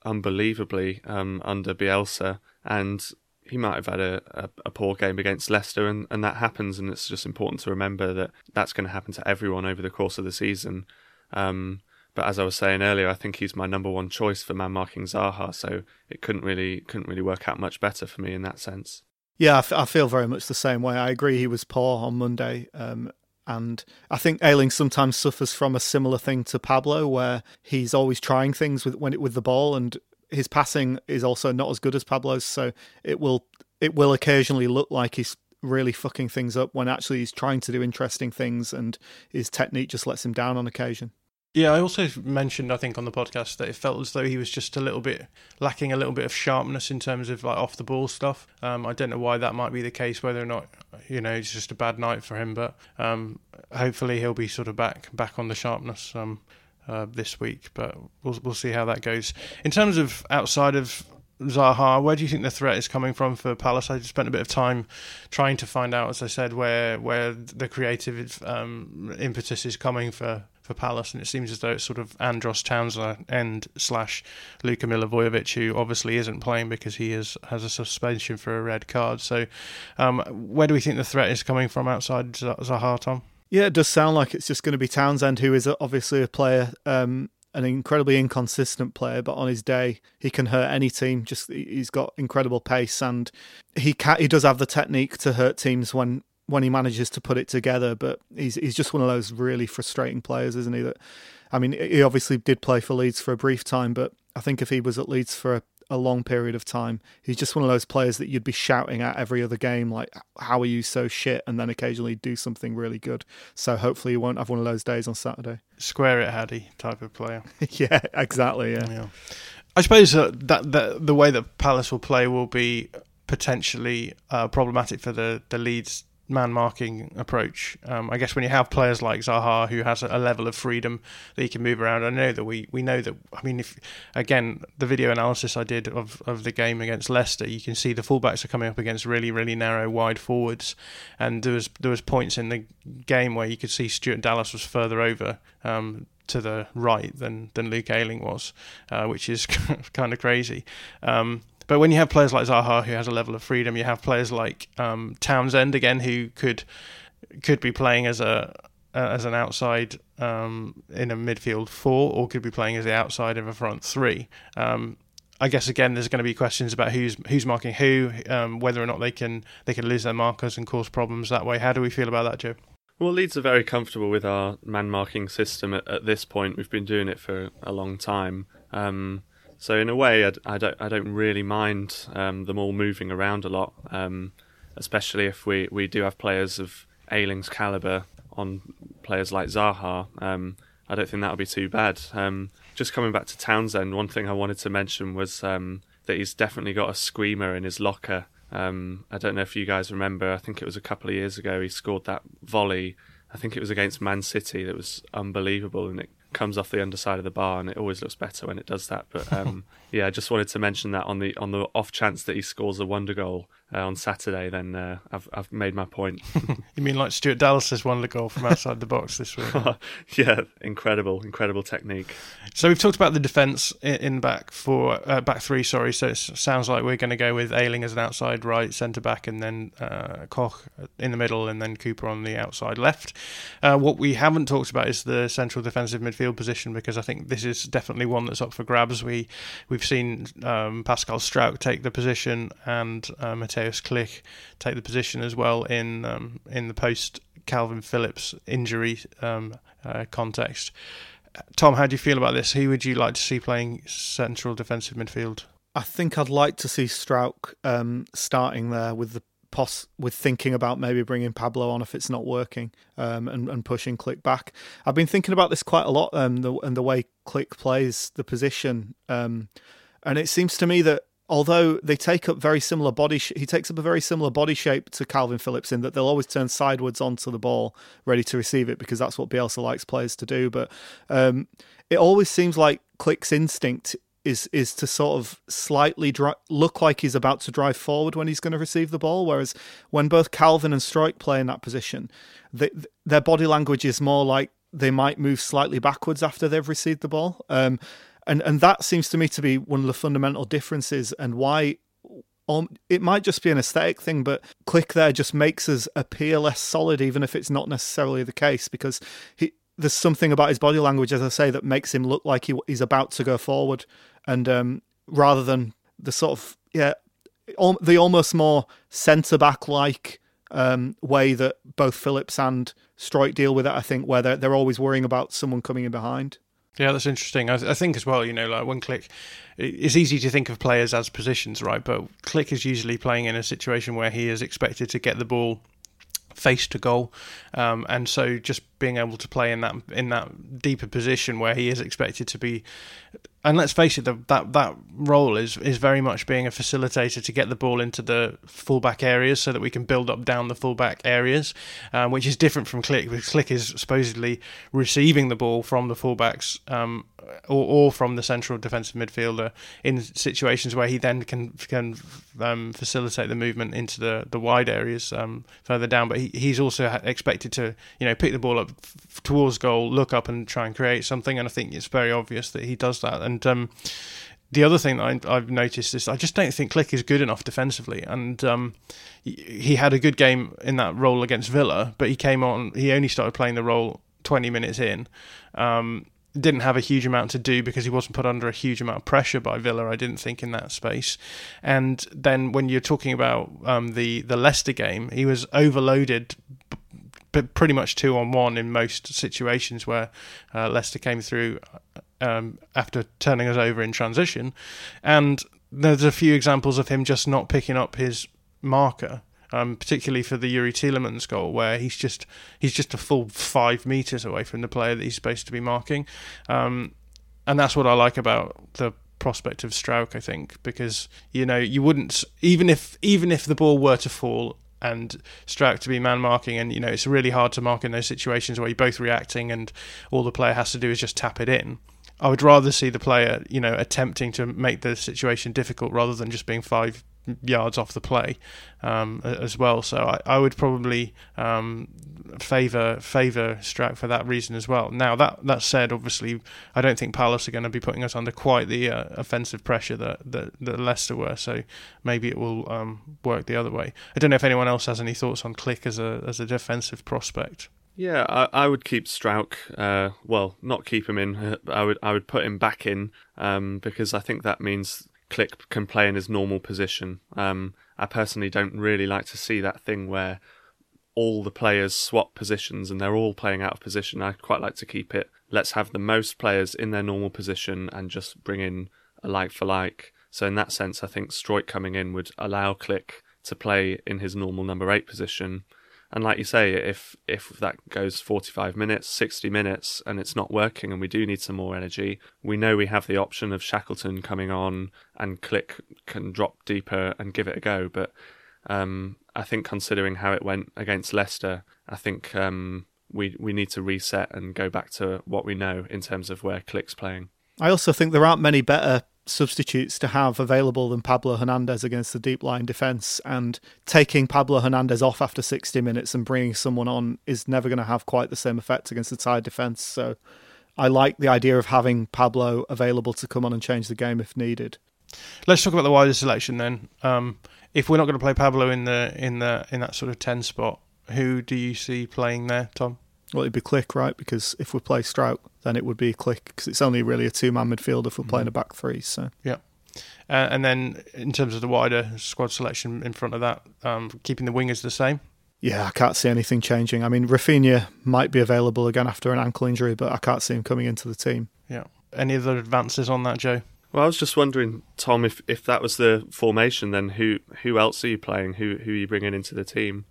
unbelievably um, under Bielsa, and he might have had a, a, a poor game against Leicester, and, and that happens. And it's just important to remember that that's going to happen to everyone over the course of the season. Um, but as I was saying earlier, I think he's my number one choice for man marking Zaha, so it couldn't really couldn't really work out much better for me in that sense. Yeah, I, f- I feel very much the same way. I agree he was poor on Monday. Um, and I think Ayling sometimes suffers from a similar thing to Pablo, where he's always trying things with when it, with the ball, and his passing is also not as good as Pablo's. So it will it will occasionally look like he's really fucking things up when actually he's trying to do interesting things, and his technique just lets him down on occasion. Yeah, I also mentioned I think on the podcast that it felt as though he was just a little bit lacking a little bit of sharpness in terms of like off the ball stuff. Um, I don't know why that might be the case, whether or not you know it's just a bad night for him, but um, hopefully he'll be sort of back back on the sharpness um, uh, this week. But we'll we'll see how that goes. In terms of outside of Zaha, where do you think the threat is coming from for Palace? I spent a bit of time trying to find out, as I said, where where the creative um, impetus is coming for, for Palace, and it seems as though it's sort of Andros Townsend slash Luka Milivojevic, who obviously isn't playing because he is has a suspension for a red card. So, um, where do we think the threat is coming from outside Zaha, Tom? Yeah, it does sound like it's just going to be Townsend, who is obviously a player, um, an incredibly inconsistent player, but on his day he can hurt any team. Just he's got incredible pace, and he can, he does have the technique to hurt teams when when he manages to put it together. But he's he's just one of those really frustrating players, isn't he? That I mean, he obviously did play for Leeds for a brief time, but I think if he was at Leeds for a, a long period of time, he's just one of those players that you'd be shouting at every other game, like, "How are you so shit?" And then occasionally do something really good. So hopefully, he won't have one of those days on Saturday. Square it, Haddy type of player. yeah, exactly. Yeah. yeah. I suppose uh, that, that the way that Palace will play will be potentially uh, problematic for the the Leeds man marking approach. Um, I guess when you have players like Zaha who has a level of freedom that he can move around, I know that we, we know that. I mean, if again the video analysis I did of, of the game against Leicester, you can see the fullbacks are coming up against really really narrow wide forwards, and there was there was points in the game where you could see Stuart Dallas was further over. Um, to the right than than Luke Ayling was, uh, which is kind of crazy. Um, but when you have players like Zaha who has a level of freedom, you have players like um, Townsend again who could could be playing as a uh, as an outside um, in a midfield four, or could be playing as the outside of a front three. Um, I guess again, there's going to be questions about who's who's marking who, um, whether or not they can they can lose their markers and cause problems that way. How do we feel about that, Joe? Well, Leeds are very comfortable with our man marking system at, at this point. We've been doing it for a long time. Um, so in a way, I, I, don't I don't really mind um, them all moving around a lot, um, especially if we, we do have players of Ayling's caliber on players like Zaha. Um, I don't think that'll be too bad. Um, just coming back to Townsend, one thing I wanted to mention was um, that he's definitely got a screamer in his locker. Um, I don't know if you guys remember. I think it was a couple of years ago. He scored that volley I think it was against Man City that was unbelievable, and it comes off the underside of the bar, and it always looks better when it does that. But um, yeah, I just wanted to mention that on the on the off chance that he scores a wonder goal uh, on Saturday, then uh, I've I've made my point. you mean like Stuart Dallas's wonder goal from outside the box this week? yeah, incredible, incredible technique. So we've talked about the defence in back four, uh, back three. Sorry, so it sounds like we're going to go with Ayling as an outside right centre back, and then uh, Koch in the middle, and then Cooper on the outside left. Uh, what we haven't talked about is the central defensive midfield position because I think this is definitely one that's up for grabs. We We we've seen um, Pascal Struijk take the position and uh, Mateusz Klich take the position as well in um, in the post Calvin Phillips injury um, uh, context. Tom, how do you feel about this? Who would you like to see playing central defensive midfield? I think I'd like to see Struijk um, starting there with the pos- with thinking about maybe bringing Pablo on if it's not working um, and, and pushing Klich back. I've been thinking about this quite a lot um, the, and the way Klich plays the position. Um, and it seems to me that although they take up very similar body, sh- he takes up a very similar body shape to Calvin Phillips in that they'll always turn sideways onto the ball, ready to receive it because that's what Bielsa likes players to do. But um, it always seems like Klich's instinct is is to sort of slightly dri- look like he's about to drive forward when he's going to receive the ball, whereas when both Calvin and Struijk play in that position, they, their body language is more like they might move slightly backwards after they've received the ball. Um, and and that seems to me to be one of the fundamental differences and why um, it might just be an aesthetic thing, but Klich there just makes us appear less solid, even if it's not necessarily the case, because he, there's something about his body language, as I say, that makes him look like he, he's about to go forward, and um, rather than the sort of yeah, the almost more centre back like um, way that both Phillips and Struijk deal with it. I think where they're, they're always worrying about someone coming in behind. Yeah, that's interesting. I, I, think as well, you know, like one Klich, it's easy to think of players as positions, right? But Klich is usually playing in a situation where he is expected to get the ball face to goal, um, and so just being able to play in that in that deeper position where he is expected to be and let's face it, the, that that role is is very much being a facilitator to get the ball into the fullback areas, so that we can build up down the fullback areas, um, which is different from Klich Because Klich is supposedly receiving the ball from the fullbacks um, or, or from the central defensive midfielder in situations where he then can can um, facilitate the movement into the, the wide areas um, further down. But he, he's also expected to you know pick the ball up towards goal, look up and try and create something. And I think it's very obvious that he does that. And um, the other thing that I, have noticed is I just don't think Klich is good enough defensively. And um, he had a good game in that role against Villa, but he came on. He only started playing the role 20 minutes in. Um, didn't have a huge amount to do because he wasn't put under a huge amount of pressure by Villa. I didn't think in that space. And then when you're talking about um, the the Leicester game, he was overloaded but pretty much two on one in most situations where uh, Leicester came through um, after turning us over in transition. And there's a few examples of him just not picking up his marker. Um, particularly for the Youri Tielemans goal, where he's just he's just a full five meters away from the player that he's supposed to be marking, um, and that's what I like about the prospect of Struijk. I think because you know you wouldn't even if even if the ball were to fall and Struijk to be man marking, and you know it's really hard to mark in those situations where you're both reacting and all the player has to do is just tap it in. I would rather see the player, you know, attempting to make the situation difficult rather than just being five yards off the play um, as well. So I, I would probably um, favour favour Struijk for that reason as well. Now that that said, obviously I don't think Palace are going to be putting us under quite the uh, offensive pressure that, that, that Leicester were. So maybe it will um, work the other way. I don't know if anyone else has any thoughts on Klich as a as a defensive prospect. Yeah, I, I would keep Struijk. Uh, well, not keep him in. I would I would put him back in um, because I think that means Klich can play in his normal position. Um, I personally don't really like to see that thing where all the players swap positions and they're all playing out of position. I quite like to keep it. Let's have the most players in their normal position and just bring in a like for like. So in that sense, I think Struijk coming in would allow Klich to play in his normal number eight position and like you say, if if that goes 45 minutes, 60 minutes, and it's not working, and we do need some more energy, we know we have the option of Shackleton coming on and Klich can drop deeper and give it a go. But um, I think considering how it went against Leicester, I think um, we we need to reset and go back to what we know in terms of where Klich's playing. I also think there aren't many better substitutes to have available than Pablo Hernandez against the deep line defence. And taking Pablo Hernandez off after 60 minutes and bringing someone on is never going to have quite the same effect against the tired defence. So I like the idea of having Pablo available to come on and change the game if needed. Let's talk about the wider selection then. Um, if we're not going to play Pablo in the in the in that sort of ten spot, who do you see playing there, Tom? Well, it'd be Klich, right? Because if we play Struijk, then it would be a Klich because it's only really a two-man midfield if we're playing mm-hmm. a back three. So yeah. Uh, and then in terms of the wider squad selection in front of that, um, keeping the wingers the same. Yeah, I can't see anything changing. I mean, Raphinha might be available again after an ankle injury, but I can't see him coming into the team. Yeah. Any other advances on that, Joe? Well, I was just wondering, Tom, if, if that was the formation, then who who else are you playing? Who who are you bringing into the team?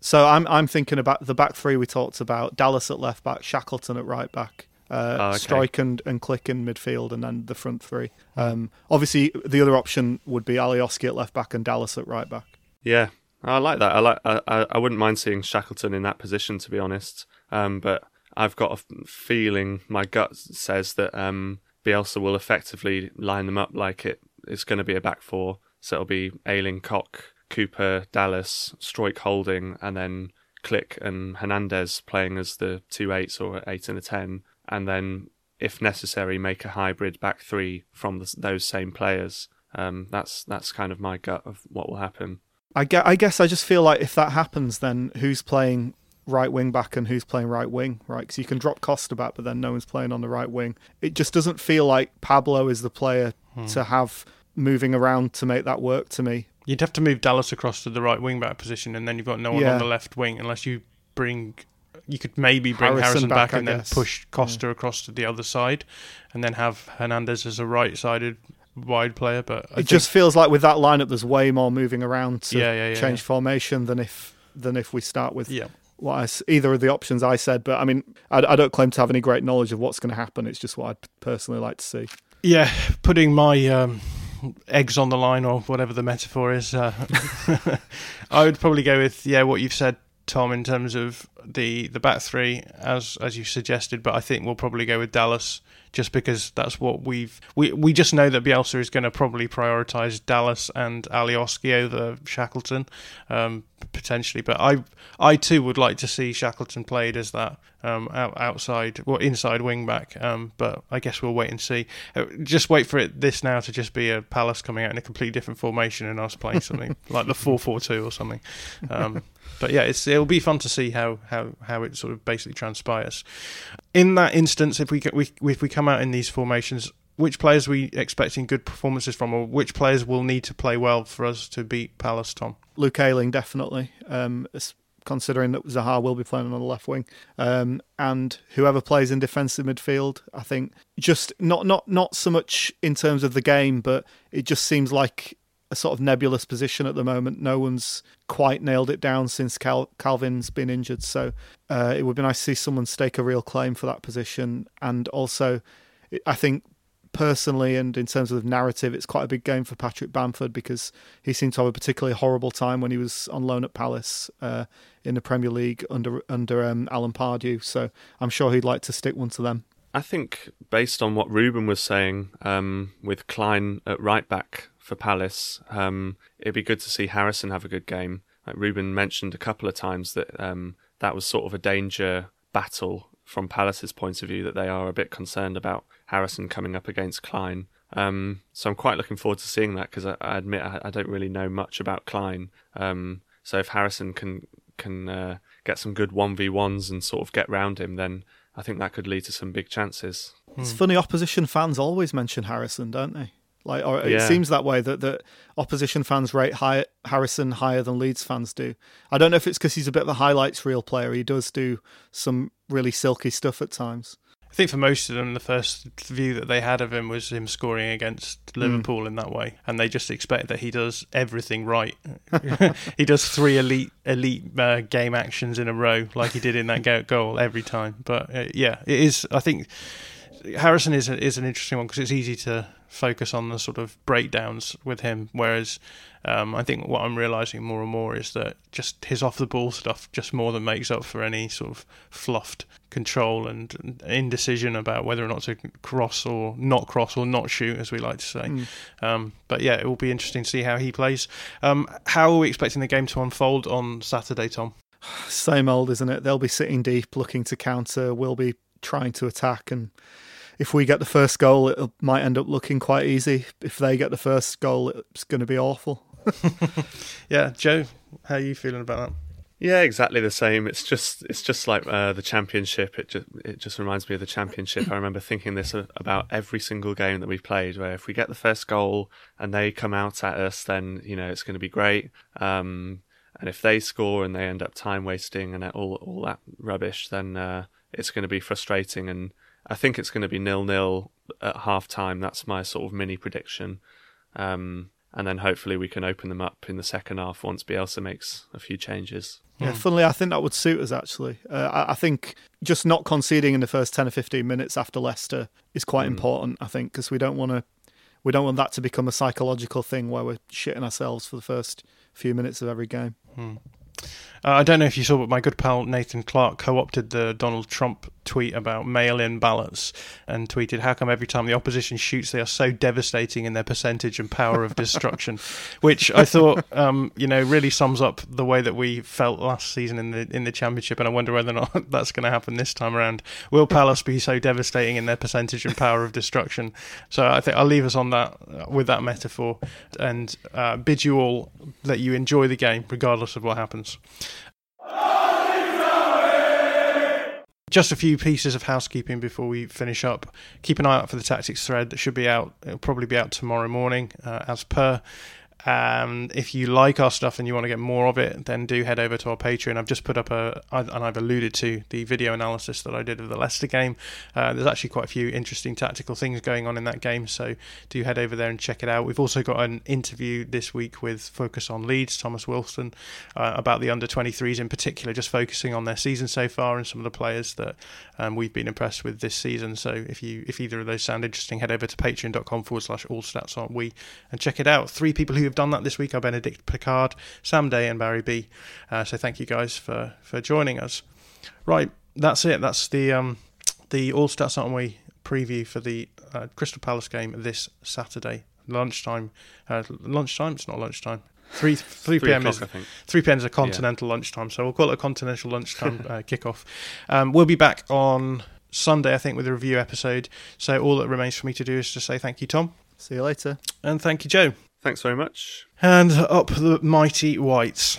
So I'm I'm thinking about the back three we talked about: Dallas at left back, Shackleton at right back, uh, oh, okay. Struijk and, and Klich in midfield, and then the front three. Um, obviously, the other option would be Alioski at left back and Dallas at right back. Yeah, I like that. I like. I, I wouldn't mind seeing Shackleton in that position, to be honest. Um, but I've got a feeling, my gut says that um, Bielsa will effectively line them up like it, it is going to be a back four. So it'll be Ayling, Koch, Cooper, Dallas, Struijk holding, and then Klich and Hernandez playing as the two eights or eight and a ten, and then if necessary make a hybrid back three from the, those same players. Um, that's that's kind of my gut of what will happen. I guess, I guess I just feel like if that happens, then who's playing right wing back and who's playing right wing, right? Because you can drop Costa back, but then no one's playing on the right wing. It just doesn't feel like Pablo is the player hmm. to have moving around to make that work to me. You'd have to move Dallas across to the right wing back position, and then you've got no one yeah. on the left wing unless you bring. You could maybe bring Harrison, Harrison back, back and then push Costa yeah. across to the other side, and then have Hernandez as a right-sided wide player. But I it just feels like with that lineup, there's way more moving around to yeah, change formation than if than if we start with yeah. what I, either of the options I said. But I mean, I, I don't claim to have any great knowledge of what's going to happen. It's just what I'd personally like to see. Yeah, putting my um, eggs on the line or whatever the metaphor is. Uh, I would probably go with yeah what you've said, Tom, in terms of the the back three as as you suggested. But I think we'll probably go with Dallas just because that's what we've we we just know that Bielsa is going to probably prioritise Dallas and Alioski over Shackleton um, potentially. But I I too would like to see Shackleton played as that um, out, outside or well, inside wing back. Um, but I guess we'll wait and see. Uh, just wait for it this now to just be a Palace coming out in a completely different formation and us playing something like the four four two or something. Um, but yeah, it'll be fun to see how how how it sort of basically transpires. In that instance, if we we if we come out in these formations, which players are we expecting good performances from, or which players will need to play well for us to beat Palace? Tom, Luke Ayling definitely. Um, considering that Zaha will be playing on the left wing, um, and whoever plays in defensive midfield, I think just not not not so much in terms of the game, but it just seems like a sort of nebulous position at the moment. No one's quite nailed it down since Cal- Kalvin's been injured. So uh, it would be nice to see someone stake a real claim for that position. And also, I think personally and in terms of narrative, it's quite a big game for Patrick Bamford because he seemed to have a particularly horrible time when he was on loan at Palace uh, in the Premier League under under um, Alan Pardew. So I'm sure he'd like to stick one to them. I think based on what Reuben was saying, um, with Clyne at right back, for Palace. Um, it'd be good to see Harrison have a good game. Like Reuben mentioned a couple of times that um, that was sort of a danger battle from Palace's point of view that they are a bit concerned about Harrison coming up against Clyne. Um, so I'm quite looking forward to seeing that because I, I, admit I, I, don't really know much about Clyne. Um, so if Harrison can can uh, get some good one v ones and sort of get round him, then I think that could lead to some big chances. It's funny. Opposition fans always mention Harrison, don't they? Like, or yeah. it seems that way that, that opposition fans rate high, Harrison higher than Leeds fans do. I don't know if it's because he's a bit of a highlights reel player. He does do some really silky stuff at times. I think for most of them, the first view that they had of him was him scoring against Liverpool mm. in that way, and they just expect that he does everything right. he does three elite elite uh, game actions in a row, like he did in that goal every time. But uh, yeah, it is. I think Harrison is a, is an interesting one because it's easy to focus on the sort of breakdowns with him. Whereas um, I think what I'm realizing more and more is that just his off the ball stuff just more than makes up for any sort of fluffed control and indecision about whether or not to cross or not cross or not shoot, as we like to say. Mm. Um, but yeah, it will be interesting to see how he plays. Um, how are we expecting the game to unfold on Saturday, Tom? Same old, isn't it? They'll be sitting deep, looking to counter. We'll be trying to attack and if we get the first goal, it might end up looking quite easy. If they get the first goal, it's going to be awful. yeah, Joe, how are you feeling about that? Yeah, exactly the same. It's just it's just like uh, the championship. It just it just reminds me of the championship. I remember thinking this about every single game that we've played. Where if we get the first goal and they come out at us, then you know it's going to be great. Um, and if they score and they end up time wasting and all all that rubbish, then uh, it's going to be frustrating. And I think it's going to be nil nil at half time. That's my sort of mini prediction. Um, and then hopefully we can open them up in the second half once Bielsa makes a few changes. Yeah, hmm. funnily, I think that would suit us actually. Uh, I, I, think just not conceding in the first ten or fifteen minutes after Leicester is quite mm. important. I think because we don't want to, we don't want that to become a psychological thing where we're shitting ourselves for the first few minutes of every game. Mm. Uh, I don't know if you saw, but my good pal Nathan Clark co opted the Donald Trump tweet about mail in ballots and tweeted, How come every time the opposition shoots, they are so devastating in their percentage and power of destruction? Which I thought, um, you know, really sums up the way that we felt last season in the in the Championship. And I wonder whether or not that's going to happen this time around. Will Palace be so devastating in their percentage and power of destruction? So I think I'll leave us on that with that metaphor and uh, bid you all that you enjoy the game, regardless of what happens. Just a few pieces of housekeeping before we finish up. Keep an eye out for the tactics thread that should be out. It'll probably be out tomorrow morning, uh, as per. Um, if you like our stuff and you want to get more of it, then do head over to our Patreon. I've just put up a, and I've alluded to the video analysis that I did of the Leicester game. Uh, there's actually quite a few interesting tactical things going on in that game, so do head over there and check it out. We've also got an interview this week with Focus on Leeds, Thomas Wilson, uh, about the under 23s in particular, just focusing on their season so far and some of the players that um, we've been impressed with this season. So if you if either of those sound interesting, head over to patreon.com forward slash all stats aren't we and check it out. Three people who have done that this week are Benedict Picard, Sam Day, and Barry B. Uh, so thank you guys for, for joining us. Right, that's it. That's the um, the All Stats Aren't We preview for the uh, Crystal Palace game this Saturday lunchtime. Uh, lunchtime? It's not lunchtime. Three three p.m. is three p.m. is a continental yeah. lunchtime, so we'll call it a continental lunchtime uh, kickoff. Um, we'll be back on Sunday, I think, with a review episode. So all that remains for me to do is to say thank you, Tom. See you later, and thank you, Joe. Thanks very much. And up the mighty whites.